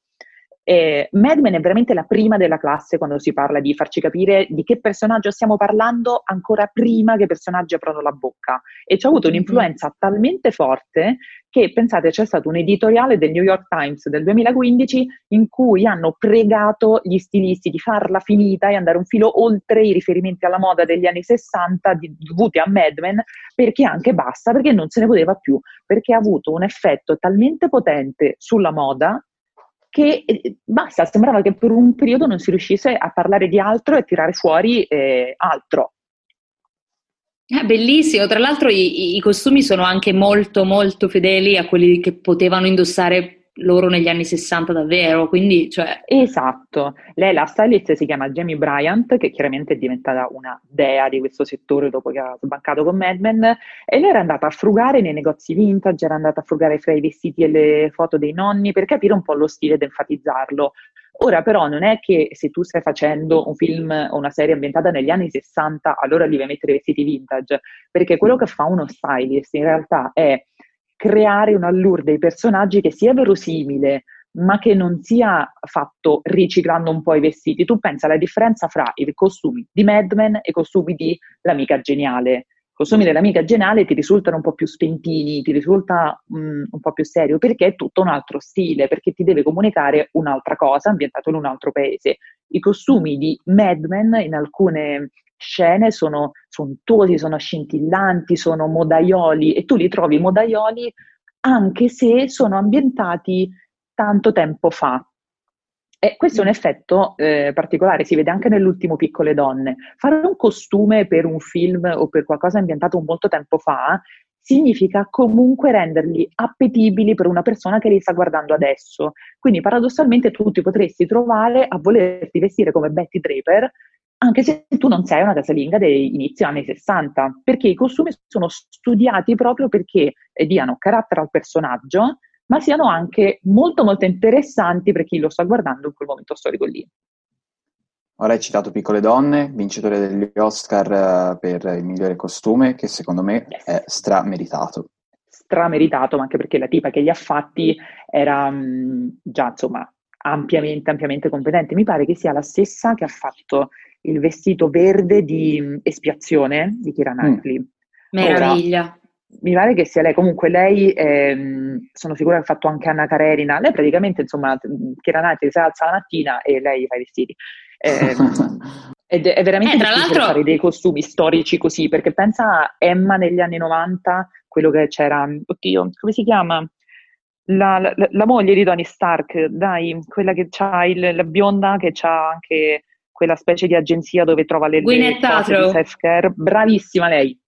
Eh, Mad Men è veramente la prima della classe quando si parla di farci capire di che personaggio stiamo parlando ancora prima che i personaggi aprono la bocca. E ci ha avuto un'influenza mm-hmm. talmente forte che, pensate, c'è stato un editoriale del New York Times del 2015 in cui hanno pregato gli stilisti di farla finita e andare un filo oltre i riferimenti alla moda degli anni 60 di, dovuti a Mad Men, perché anche basta, perché non se ne poteva più, perché ha avuto un effetto talmente potente sulla moda che eh, basta, sembrava che per un periodo non si riuscisse a parlare di altro e tirare fuori eh, altro. È bellissimo, tra l'altro i, i, costumi sono anche molto molto fedeli a quelli che potevano indossare loro negli anni 60 davvero, quindi cioè... Esatto, lei la stylist si chiama Jamie Bryant, che chiaramente è diventata una dea di questo settore dopo che ha sbancato con Mad Men, e lei era andata a frugare nei negozi vintage, era andata a frugare fra i vestiti e le foto dei nonni per capire un po' lo stile ed enfatizzarlo. Ora però non è che se tu stai facendo un film o una serie ambientata negli anni 60, allora devi mettere i vestiti vintage, perché quello che fa uno stylist in realtà è creare un allure dei personaggi che sia verosimile, ma che non sia fatto riciclando un po' i vestiti. Tu pensa alla differenza fra i costumi di Mad Men e i costumi di L'amica geniale. I costumi dell'amica geniale ti risultano un po' più spentini, ti risulta um, un po' più serio perché è tutto un altro stile, perché ti deve comunicare un'altra cosa ambientato in un altro paese. I costumi di Mad Men in alcune scene sono sontuosi, sono scintillanti, sono modaioli e tu li trovi modaioli anche se sono ambientati tanto tempo fa. E questo è un effetto eh, particolare, si vede anche nell'ultimo Piccole Donne. Fare un costume per un film o per qualcosa ambientato molto tempo fa significa comunque renderli appetibili per una persona che li sta guardando adesso. Quindi paradossalmente tu ti potresti trovare a volerti vestire come Betty Draper anche se tu non sei una casalinga dei inizi anni 60, perché i costumi sono studiati proprio perché diano carattere al personaggio, ma siano anche molto molto interessanti per chi lo sta guardando in quel momento storico lì. Ora hai citato Piccole Donne, vincitore degli Oscar uh, per il migliore costume, che secondo me yes. è strameritato. Strameritato, ma anche perché la tipa che li ha fatti era um, già, insomma, ampiamente, ampiamente competente. Mi pare che sia la stessa che ha fatto il vestito verde di um, espiazione di Kira mm. Knightley. Mm. Meraviglia. Ora, mi pare che sia lei, comunque lei, ehm, sono sicura che ha fatto anche Anna Karenina, lei praticamente, insomma, Kira Knightley si alza la mattina e lei fa i vestiti. Eh, ed è veramente eh, difficile fare dei costumi storici così, perché pensa a Emma negli anni 90, quello che c'era, oddio, come si chiama? La, la, la moglie di Tony Stark, dai, quella che ha il, la bionda che ha anche quella specie di agenzia dove trova le, le cose di self-care, bravissima lei.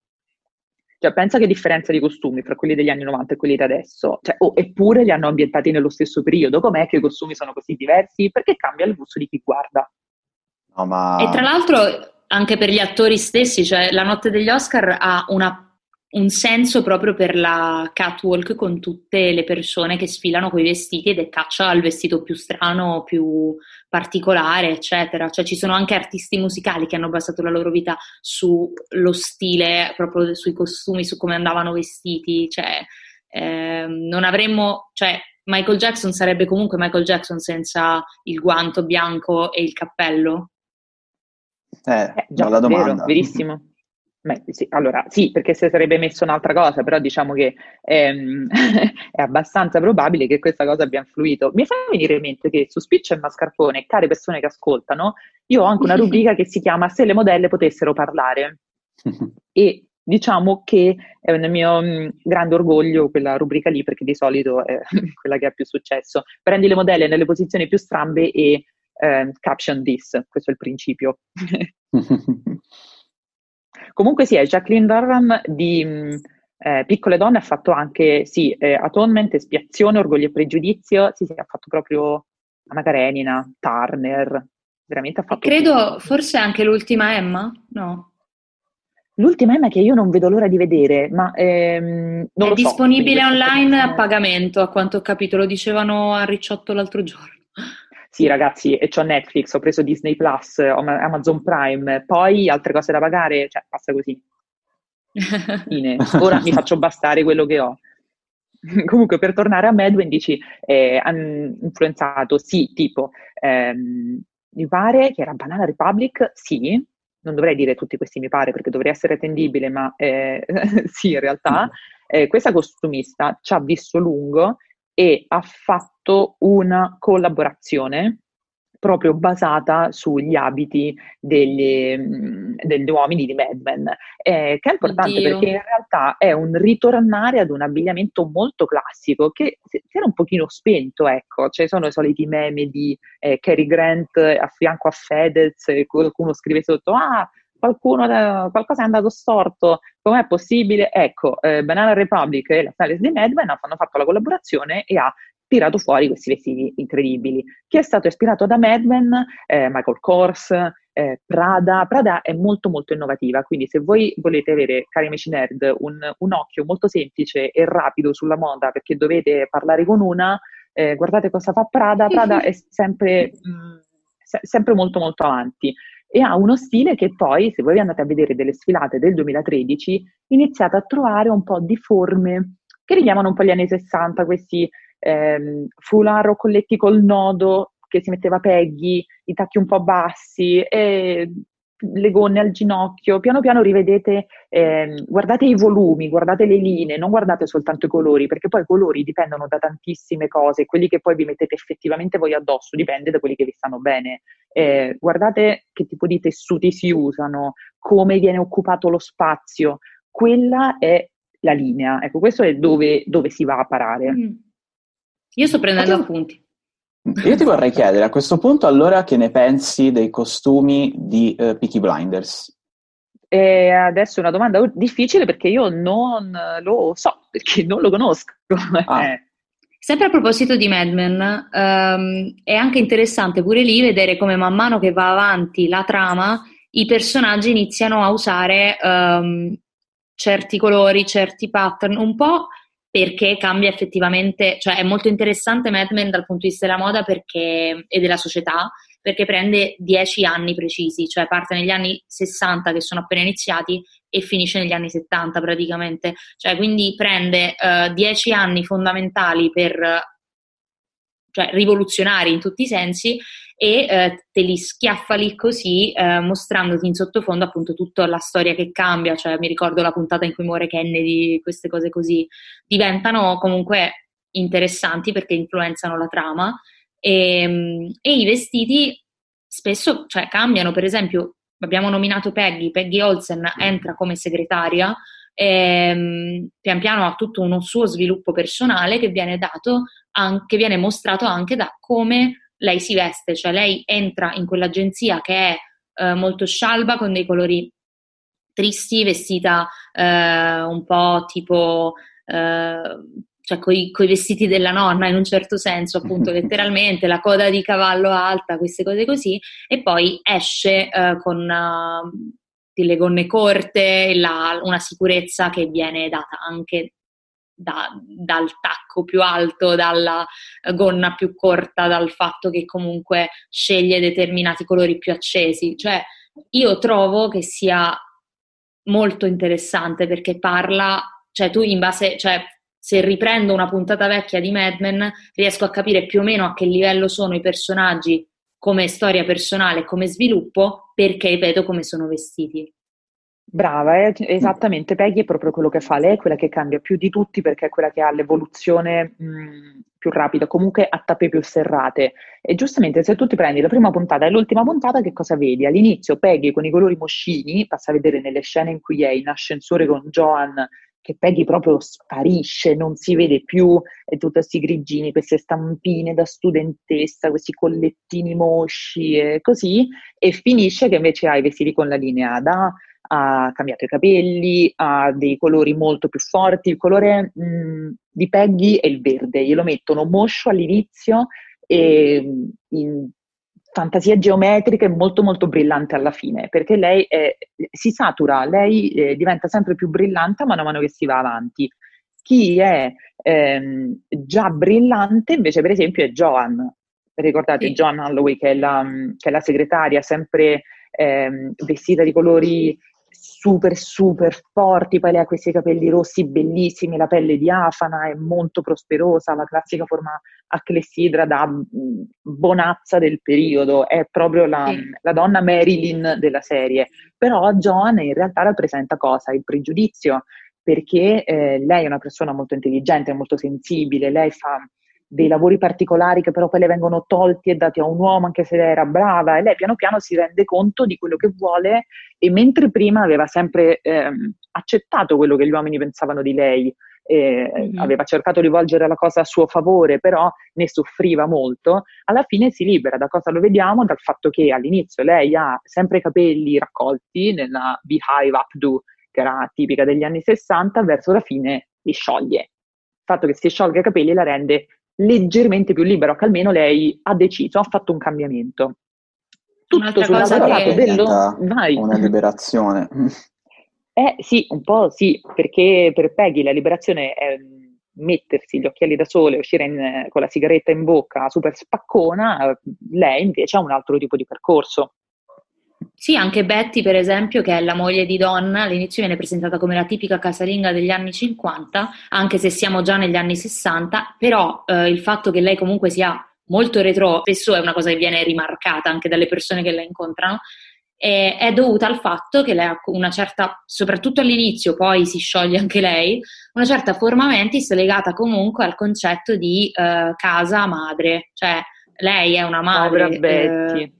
Cioè, pensa che differenza di costumi fra quelli degli anni 90 e quelli di adesso. Cioè, oh, eppure li hanno ambientati nello stesso periodo. Com'è che i costumi sono così diversi? Perché cambia il gusto di chi guarda. No, ma... E tra l'altro anche per gli attori stessi, cioè la notte degli Oscar ha una, un senso proprio per la catwalk con tutte le persone che sfilano quei vestiti ed è caccia al vestito più strano, più particolare, eccetera. Cioè ci sono anche artisti musicali che hanno basato la loro vita sullo stile, proprio sui costumi, su come andavano vestiti, cioè eh, non avremmo, cioè Michael Jackson sarebbe comunque Michael Jackson senza il guanto bianco e il cappello? Eh, eh già, la domanda. Vero, verissimo. Beh, sì, allora, sì, perché se sarebbe messo un'altra cosa, però diciamo che ehm, è abbastanza probabile che questa cosa abbia influito. Mi fa venire in mente che su Spiccio e Mascarpone, care persone che ascoltano, io ho anche una rubrica che si chiama Se le modelle potessero parlare. e diciamo che è un mio mh, mm, grande orgoglio quella rubrica lì, perché di solito è quella che ha più successo. Prendi le modelle nelle posizioni più strambe e eh, caption this, questo è il principio. Comunque sì, Jacqueline Durham di mm, eh, Piccole Donne ha fatto anche, sì, eh, Atonement, Espiazione, Orgoglio e Pregiudizio, sì, sì, ha fatto proprio Anna Karenina, Turner, veramente ha fatto... credo tutto. forse anche l'ultima Emma, no? L'ultima Emma che io non vedo l'ora di vedere, ma ehm, non è disponibile so, online a pagamento, a quanto ho capito, lo dicevano a Ricciotto l'altro giorno sì ragazzi, e c'ho Netflix, ho preso Disney Plus, ho Amazon Prime, poi altre cose da pagare, cioè passa così. Fine. Ora mi faccio bastare quello che ho. Comunque, per tornare a Medwin, dici, eh, hanno influenzato, sì, tipo, ehm, mi pare che era Banana Republic, sì, non dovrei dire tutti questi mi pare perché dovrei essere attendibile, ma eh, sì, in realtà, eh, questa costumista ci ha visto lungo e ha fatto una collaborazione proprio basata sugli abiti degli, mm, degli uomini di Mad Men, eh, che è importante Oddio. perché in realtà è un ritornare ad un abbigliamento molto classico che si era un pochino spento, ecco, ci sono i soliti meme di eh, Cary Grant a fianco a Fedez qualcuno scrive sotto, ah, qualcuno, qualcosa è andato storto, com'è possibile? Ecco, eh, Banana Republic e la Stylist di Mad Men hanno fatto la collaborazione e ha tirato fuori questi vestiti incredibili. Chi è stato ispirato da Mad Men? Eh, Michael Kors, eh, Prada. Prada è molto molto innovativa, quindi se voi volete avere, cari amici nerd, un, un occhio molto semplice e rapido sulla moda perché dovete parlare con una, eh, guardate cosa fa Prada. Prada è sempre, mh, mm, se- sempre molto molto avanti e ha uno stile che poi, se voi andate a vedere delle sfilate del 2013, iniziate a trovare un po' di forme che richiamano un po' gli anni 60, questi ehm, foulard colletti col nodo che si metteva Peggy, i tacchi un po' bassi, e le gonne al ginocchio, piano piano rivedete, eh, guardate i volumi, guardate le linee, non guardate soltanto i colori, perché poi i colori dipendono da tantissime cose, quelli che poi vi mettete effettivamente voi addosso dipende da quelli che vi stanno bene. Eh, guardate che tipo di tessuti si usano, come viene occupato lo spazio, quella è la linea, ecco, questo è dove, dove si va a parare. Mm. Io sto prendendo appunti. Io ti vorrei chiedere a questo punto allora che ne pensi dei costumi di uh, Peaky Blinders? E adesso è una domanda difficile perché io non lo so, perché non lo conosco. Ah. Eh. Sempre a proposito di Mad Men, um, è anche interessante pure lì vedere come man mano che va avanti la trama, i personaggi iniziano a usare um, certi colori, certi pattern, un po' perché cambia effettivamente, cioè è molto interessante Mad Men dal punto di vista della moda perché, e della società, perché prende dieci anni precisi, cioè parte negli anni 60 che sono appena iniziati e finisce negli anni 70 praticamente, cioè quindi prende uh, dieci anni fondamentali per, cioè rivoluzionari in tutti i sensi e eh, te li schiaffa lì così eh, mostrandoti in sottofondo appunto tutta la storia che cambia, cioè mi ricordo la puntata in cui muore Kennedy, queste cose così, diventano comunque interessanti perché influenzano la trama. E, ehm, e i vestiti spesso cioè, cambiano, per esempio abbiamo nominato Peggy, Peggy Olsen entra come segretaria, e, ehm, pian piano ha tutto uno suo sviluppo personale che viene dato, anche, viene mostrato anche da come lei si veste, cioè lei entra in quell'agenzia che è eh, molto scialba con dei colori tristi, vestita eh, un po' tipo eh, cioè coi, coi vestiti della nonna in un certo senso, appunto letteralmente, la coda di cavallo alta, queste cose così, e poi esce uh, con uh, le gonne corte, la, una sicurezza che viene data anche da, dal tacco più alto, dalla gonna più corta, dal fatto che comunque sceglie determinati colori più accesi. Cioè, io trovo che sia molto interessante perché parla, cioè tu in base, cioè se riprendo una puntata vecchia di Mad Men, riesco a capire più o meno a che livello sono i personaggi come storia personale, come sviluppo, perché vedo come sono vestiti. Brava, è esattamente Peggy è proprio quello che fa, lei è quella che cambia più di tutti perché è quella che ha l'evoluzione mh, più rapida, comunque a tappe più serrate. E giustamente se tu ti prendi la prima puntata e l'ultima puntata, che cosa vedi? All'inizio Peggy con i colori moscini, passa a vedere nelle scene in cui è in ascensore con Joan che Peggy proprio sparisce, non si vede più, e tutti questi grigini, queste stampine da studentessa, questi collettini mosci e così, e finisce che invece ha i vestiti con la linea da ha cambiato i capelli, ha dei colori molto più forti. Il colore mh, di Peggy è il verde, glielo mettono moscio all'inizio e in fantasia geometrica e molto molto brillante alla fine, perché lei è, si satura, lei eh, diventa sempre più brillante man mano che si va avanti. Chi è ehm, già brillante invece per esempio è Joan, ricordate sì. Joan Holloway che è la, che è la segretaria, sempre ehm, vestita di colori super super forti, poi lei ha questi capelli rossi bellissimi, la pelle diafana, è molto prosperosa, la classica forma a clessidra da mm, bonazza del periodo, è proprio la, sì. la, donna Marilyn della serie. Però Joan in realtà rappresenta cosa? Il pregiudizio, perché eh, lei è una persona molto intelligente, molto sensibile, lei fa dei lavori particolari che però poi le vengono tolti e dati a un uomo anche se lei era brava e lei piano piano si rende conto di quello che vuole e mentre prima aveva sempre ehm, accettato quello che gli uomini pensavano di lei, eh, mm-hmm. aveva cercato di volgere la cosa a suo favore, però ne soffriva molto, alla fine si libera. Da cosa lo vediamo? Dal fatto che all'inizio lei ha sempre i capelli raccolti nella beehive updo, che era tipica degli anni 60, verso la fine li scioglie. Il fatto che si sciolga i capelli la rende leggermente più libero, che almeno lei ha deciso, ha fatto un cambiamento. Tutto sul lavorato che... dello... Vai. Una liberazione. Eh sì, un po' sì, perché per Peggy la liberazione è mettersi gli occhiali da sole, uscire in, con la sigaretta in bocca super spaccona, lei invece ha un altro tipo di percorso. Sì, anche Betty, per esempio, che è la moglie di Don, all'inizio viene presentata come la tipica casalinga degli anni 50, anche se siamo già negli anni 60, però eh, il fatto che lei comunque sia molto retro, spesso è una cosa che viene rimarcata anche dalle persone che la incontrano, è dovuta al fatto che lei ha una certa, soprattutto all'inizio, poi si scioglie anche lei, una certa forma mentis legata comunque al concetto di uh, casa madre, cioè lei è una madre uh,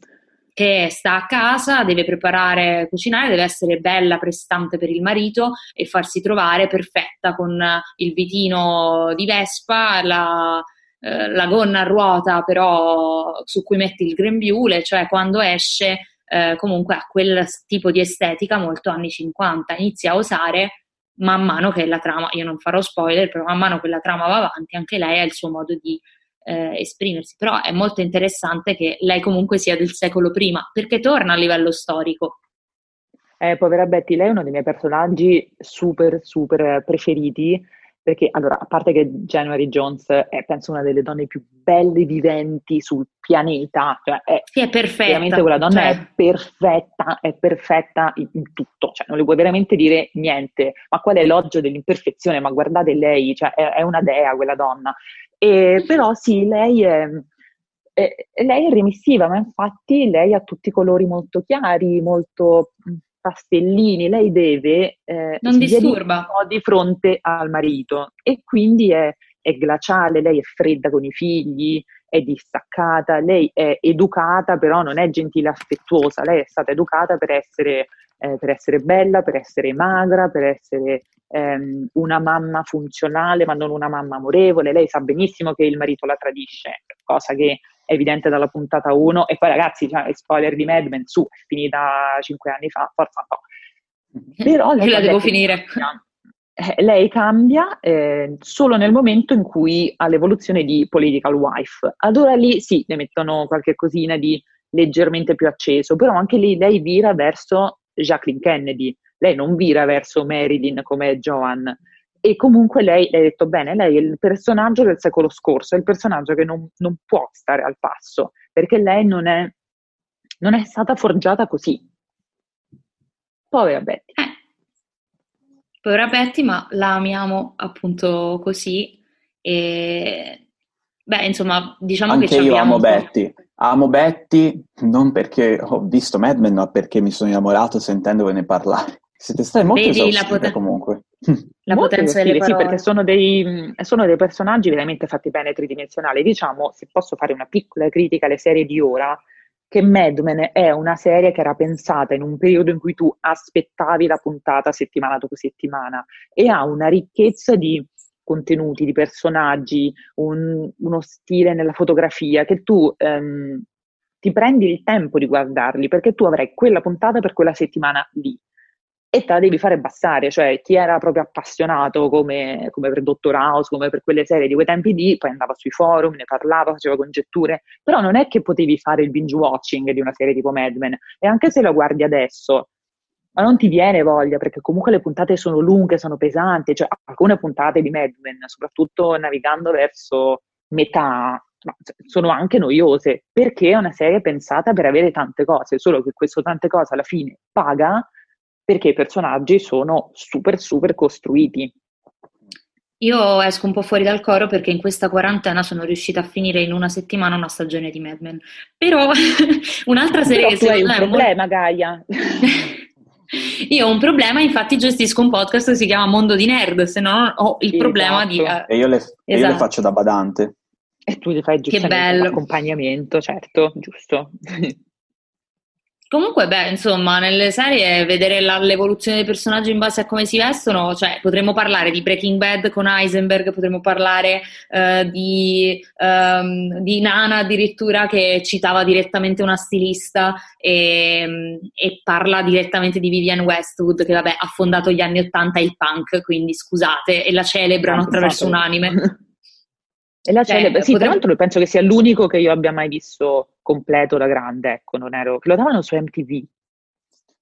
che sta a casa, deve preparare, cucinare, deve essere bella, prestante per il marito e farsi trovare perfetta con il vitino di Vespa, la, uh, la gonna a ruota però su cui metti il grembiule, cioè quando esce eh, comunque ha quel tipo di estetica molto anni 50, inizia a osare man mano che la trama, io non farò spoiler, però man mano che la trama va avanti, anche lei ha il suo modo di eh, esprimersi. Però è molto interessante che lei comunque sia del secolo prima, perché torna a livello storico. Eh, povera Betty, lei è uno dei miei personaggi super, super preferiti, perché allora, a parte che January Jones è penso una delle donne più belle viventi sul pianeta, cioè è, sì, è perfetta. Veramente quella donna cioè... è perfetta, è perfetta in, in, tutto, cioè non le puoi veramente dire niente, ma qual è l'elogio dell'imperfezione? Ma guardate lei, cioè è, è una dea quella donna. E, però sì, lei è, è, lei è remissiva, ma infatti lei ha tutti i colori molto chiari, molto pastellini, lei deve eh, non disturba di fronte al marito e quindi è, è, glaciale, lei è fredda con i figli, è distaccata, lei è educata, però non è gentile affettuosa, lei è stata educata per essere, eh, per essere bella, per essere magra, per essere ehm, una mamma funzionale, ma non una mamma amorevole. Lei sa benissimo che il marito la tradisce, cosa che è evidente dalla puntata 1. E poi, ragazzi, cioè, spoiler di Mad Men, su, è finita cinque anni fa, forza no. Però lei la devo finire. Eh, lei cambia eh, solo nel momento in cui ha l'evoluzione di political wife. Allora lì sì, ne mettono qualche cosina di leggermente più acceso, però anche lì lei vira verso Jacqueline Kennedy, lei non vira verso Marilyn come Joan. E comunque lei, lei ha detto bene, lei è il personaggio del secolo scorso, è il personaggio che non, non può stare al passo, perché lei non è, non è stata forgiata così. Povera Betty. Eh, povera Betty, ma la amiamo appunto così. E beh, insomma, diciamo Anche che ci io amo Betty. Amo Betty non perché ho visto Mad Men, ma perché mi sono innamorato sentendovene parlare. Siete stati molto Vedi poten- comunque. La molto potenza delle Sì, perché sono dei, sono dei, personaggi veramente fatti bene tridimensionali. Diciamo, se posso fare una piccola critica alle serie di ora, che Mad Men è una serie che era pensata in un periodo in cui tu aspettavi la puntata settimana dopo settimana e ha una ricchezza di contenuti, di personaggi, un, uno stile nella fotografia che tu ehm, ti prendi il tempo di guardarli perché tu avrai quella puntata per quella settimana lì e te la devi fare bastare, cioè chi era proprio appassionato come, come, per Dottor House, come per quelle serie di quei tempi lì, poi andava sui forum, ne parlava, faceva congetture, però non è che potevi fare il binge watching di una serie tipo Mad Men, e anche se la guardi adesso, ma non ti viene voglia, perché comunque le puntate sono lunghe, sono pesanti, cioè alcune puntate di Mad Men, soprattutto navigando verso metà, sono anche noiose, perché è una serie pensata per avere tante cose, solo che questo tante cose alla fine paga perché i personaggi sono super super costruiti. Io esco un po' fuori dal coro perché in questa quarantena sono riuscita a finire in una settimana una stagione di Mad Men. Però un'altra serie Però che secondo me è un problema, molto... Gaia. Io ho un problema, infatti gestisco un podcast che si chiama Mondo di Nerd, se no ho il sì, problema esatto. di... Uh, e io le, esatto. io le, faccio da badante. E tu li fai giustamente accompagnamento, certo, giusto. Comunque, beh, insomma, nelle serie vedere la, l'evoluzione dei personaggi in base a come si vestono, cioè potremmo parlare di Breaking Bad con Heisenberg, potremmo parlare uh, di, um, di, Nana addirittura che citava direttamente una stilista e, e, parla direttamente di Vivian Westwood che vabbè ha fondato gli anni Ottanta il punk, quindi scusate, e la celebrano attraverso esatto. un anime. E la cioè, celebre, sì, potremmo... tra l'altro penso che sia l'unico che io abbia mai visto completo da grande, ecco, non ero, lo davano su MTV.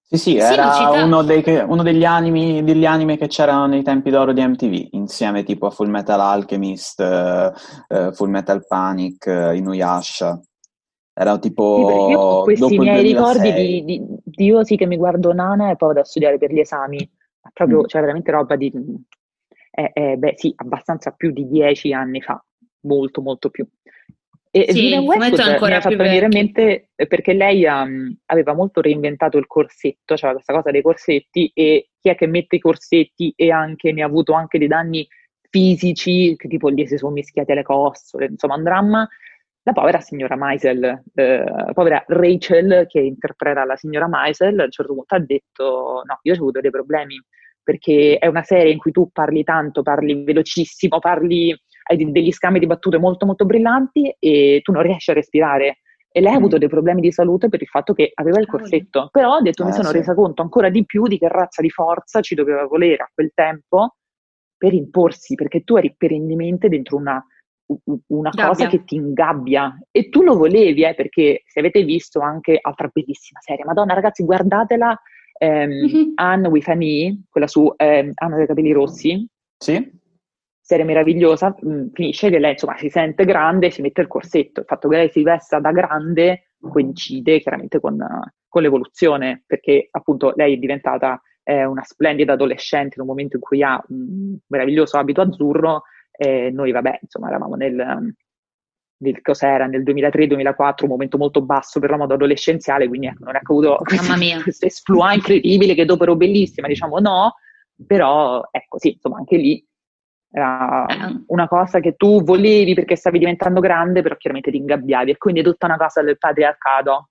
Sì, sì, era sì, uno, dei, uno, degli, animi, degli anime che c'erano nei tempi d'oro di MTV, insieme tipo a Full Metal Alchemist, uh, uh, Full Metal Panic, uh, Inuyasha. Era tipo. Sì, io ho questi miei ricordi di, di, di, io sì che mi guardo Nana e poi vado a studiare per gli esami. Proprio, mm. cioè, veramente roba di. Eh, eh, beh, sì, abbastanza più di dieci anni fa molto molto più. E sì, Vivian Westwood mi ha fatto venire in mente eh, perché lei um, aveva molto reinventato il corsetto, cioè questa cosa dei corsetti e chi è che mette i corsetti e anche ne ha avuto anche dei danni fisici, che tipo gli si sono mischiati alle costole, insomma un dramma. La povera signora Maisel, eh, la povera Rachel che interpreta la signora Maisel, a un certo punto ha detto no, io ho avuto dei problemi perché è una serie in cui tu parli tanto, parli velocissimo, parli hai degli scambi di battute molto molto brillanti e tu non riesci a respirare. e lei ha avuto mm. dei problemi di salute per il fatto che aveva il corsetto. Però ho detto, mi eh, sono sì. resa conto ancora di più di che razza di forza ci doveva volere a quel tempo per imporsi, perché tu eri perennemente dentro una, una cosa che ti ingabbia e tu lo volevi, eh, perché se avete visto anche altra bellissima serie, Madonna ragazzi guardatela, ehm, mm-hmm. Anne with an E, quella su ehm, Anna dei capelli rossi. Sì serie meravigliosa, mh, mm, finisce che lei insomma si sente grande e si mette il corsetto. Il fatto che lei si vesta da grande coincide chiaramente con, con l'evoluzione, perché appunto lei è diventata eh, una splendida adolescente in un momento in cui ha un meraviglioso abito azzurro e noi vabbè insomma eravamo nel, nel cos'era nel 2003-2004 un momento molto basso per la moda adolescenziale quindi ecco, non è avuto questa esploit incredibile che dopo ero bellissima diciamo no però ecco sì insomma anche lì era eh. una cosa che tu volevi perché stavi diventando grande, però chiaramente ti ingabbiavi e quindi è tutta una cosa del patriarcato.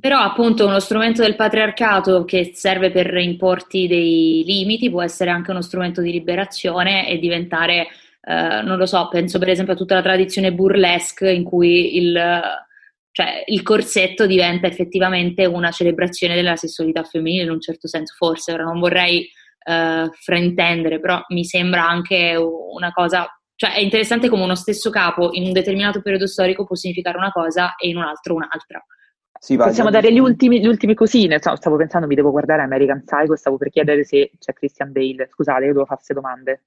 Però appunto uno strumento del patriarcato che serve per importi dei limiti può essere anche uno strumento di liberazione e diventare, eh, non lo so, penso per esempio a tutta la tradizione burlesque in cui il, cioè, il corsetto diventa effettivamente una celebrazione della sessualità femminile in un certo senso, forse, ora non vorrei uh, fraintendere, però mi sembra anche una cosa, cioè è interessante come uno stesso capo in un determinato periodo storico può significare una cosa e in un altro un'altra. Sì, vai, Possiamo dare gli ultimi, le ultime cosine. Stavo pensando, mi devo guardare American Psycho, stavo per chiedere se c'è Christian Bale. Scusate, io devo fare queste domande.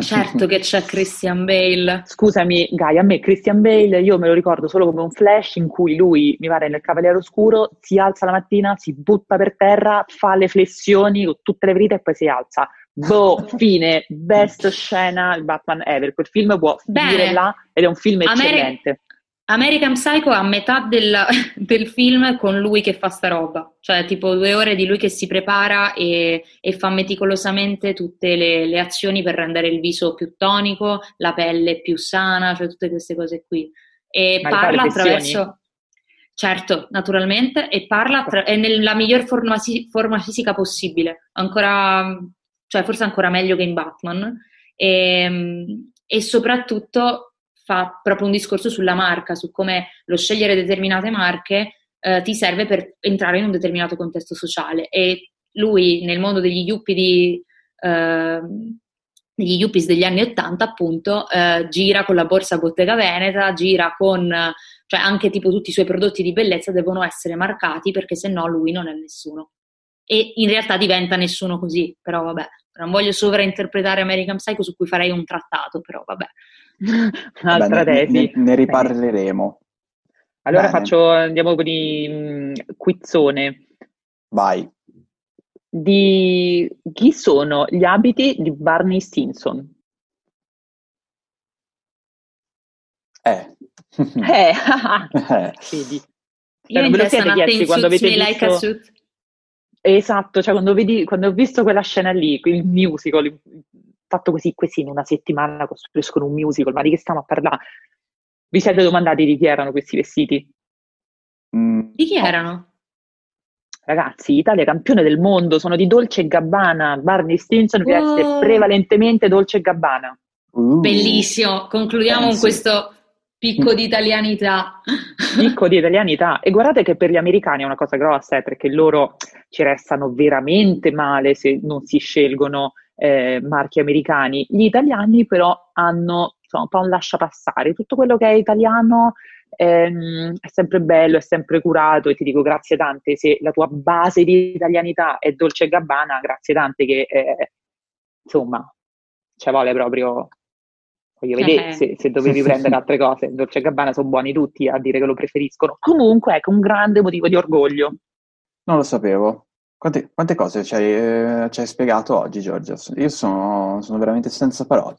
Certo che c'è Christian Bale. Scusami, Gaia, a me Christian Bale, io me lo ricordo solo come un flash in cui lui, mi pare nel Cavaliere Oscuro, si alza la mattina, si butta per terra, fa le flessioni con tutte le ferite e poi si alza. Boh, fine, best scena il Batman ever. Quel film può finire là ed è un film eccellente. Ameri- American Psycho a metà del, del, film con lui che fa sta roba, cioè tipo due ore di lui che si prepara e, e fa meticolosamente tutte le, le, azioni per rendere il viso più tonico, la pelle più sana, cioè tutte queste cose qui. E Ma parla attraverso... Certo, naturalmente, e parla attra- è nella miglior forma, forma, fisica possibile, ancora, cioè forse ancora meglio che in Batman, e, ehm, e soprattutto fa proprio un discorso sulla marca, su come lo scegliere determinate marche eh, ti serve per entrare in un determinato contesto sociale. E lui nel mondo degli yuppie di, eh, degli yuppies degli anni Ottanta, appunto, eh, gira con la borsa Bottega Veneta, gira con, cioè anche tipo tutti i suoi prodotti di bellezza devono essere marcati perché se no lui non è nessuno. E in realtà diventa nessuno così, però vabbè, non voglio sovrainterpretare American Psycho su cui farei un trattato, però vabbè. Un'altra Beh, ne, ne, riparleremo. Allora faccio, andiamo con i um, quizzone. Vai. Di chi sono gli abiti di Barney Stinson? Eh. eh. eh. Vedi. Io cioè, me lo siete chiesti quando avete visto... Like esatto, cioè quando, vedi, quando ho visto quella scena lì, il musical, fatto così, questi in una settimana costruiscono un musical, ma di che stiamo a parlare? Vi siete domandati di chi erano questi vestiti? Mm. Di chi erano? Ragazzi, Italia campione del mondo, sono di Dolce Gabbana, Barney Stinson oh. veste prevalentemente Dolce Gabbana. Uh. Bellissimo, concludiamo con questo picco di italianità. Picco di italianità. E guardate che per gli americani è una cosa grossa, eh, perché loro ci restano veramente male se non si scelgono eh, marchi americani. Gli italiani però hanno insomma, un po' un lascia passare, tutto quello che è italiano ehm, è sempre bello, è sempre curato e ti dico grazie tante, se la tua base di italianità è Dolce Gabbana, grazie tante che eh, insomma ci vuole proprio voglio vedere eh. se, se, dovevi prendere altre cose. Dolce Gabbana sono buoni tutti a dire che lo preferiscono. Comunque, ecco un grande motivo di orgoglio. Non lo sapevo. Quante, quante cose ci hai, eh, ci hai, spiegato oggi, Giorgia? Io sono, sono, veramente senza parole.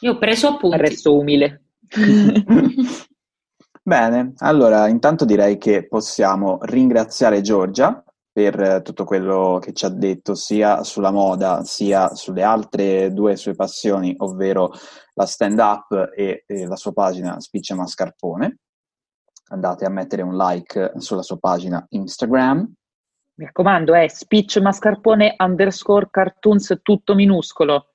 Io ho preso appunti. Resto umile. Bene, allora intanto direi che possiamo ringraziare Giorgia per tutto quello che ci ha detto sia sulla moda sia sulle altre due sue passioni, ovvero la stand-up e, e la sua pagina Spiccia Mascarpone. Andate a mettere un like sulla sua pagina Instagram mi raccomando, è speech mascarpone underscore cartoons tutto minuscolo.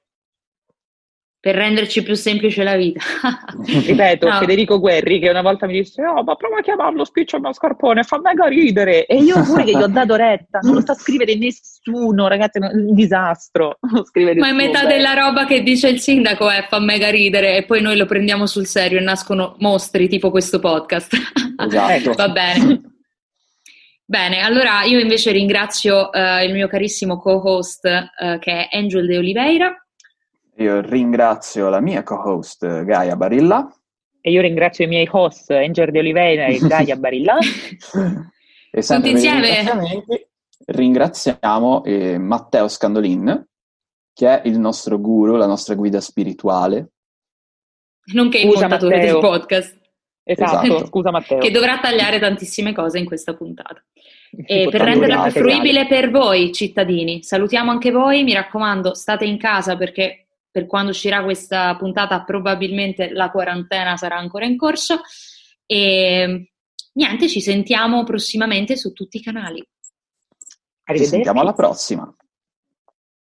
per renderci più semplice la vita. Ripeto, no. Federico Guerri che una volta mi disse oh ma prova a chiamarlo spiccio mascarpone, fa mega ridere e io pure che gli ho dato retta, non lo sta a scrivere nessuno ragazzi, è un disastro ma è metà beh. della roba che dice il sindaco è fa mega ridere e poi noi lo prendiamo sul serio e nascono mostri tipo questo podcast esatto. va bene Bene, allora io invece ringrazio uh, il mio carissimo co-host uh, che è Angel De Oliveira io ringrazio la mia co-host Gaia Barilla. E io ringrazio i miei host Angel De Oliveira e Gaia Barilla. e Tutti insieme. Ringraziamo eh, Matteo Scandolin, che è il nostro guru, la nostra guida spirituale. Nonché il montatore del podcast. Esatto, esatto, scusa Matteo. Che dovrà tagliare tantissime cose in questa puntata. E per renderla più fruibile per voi, cittadini, salutiamo anche voi, mi raccomando, state in casa perché per quando uscirà questa puntata probabilmente la quarantena sarà ancora in corso e niente, ci sentiamo prossimamente su tutti i canali. Ci sentiamo alla prossima.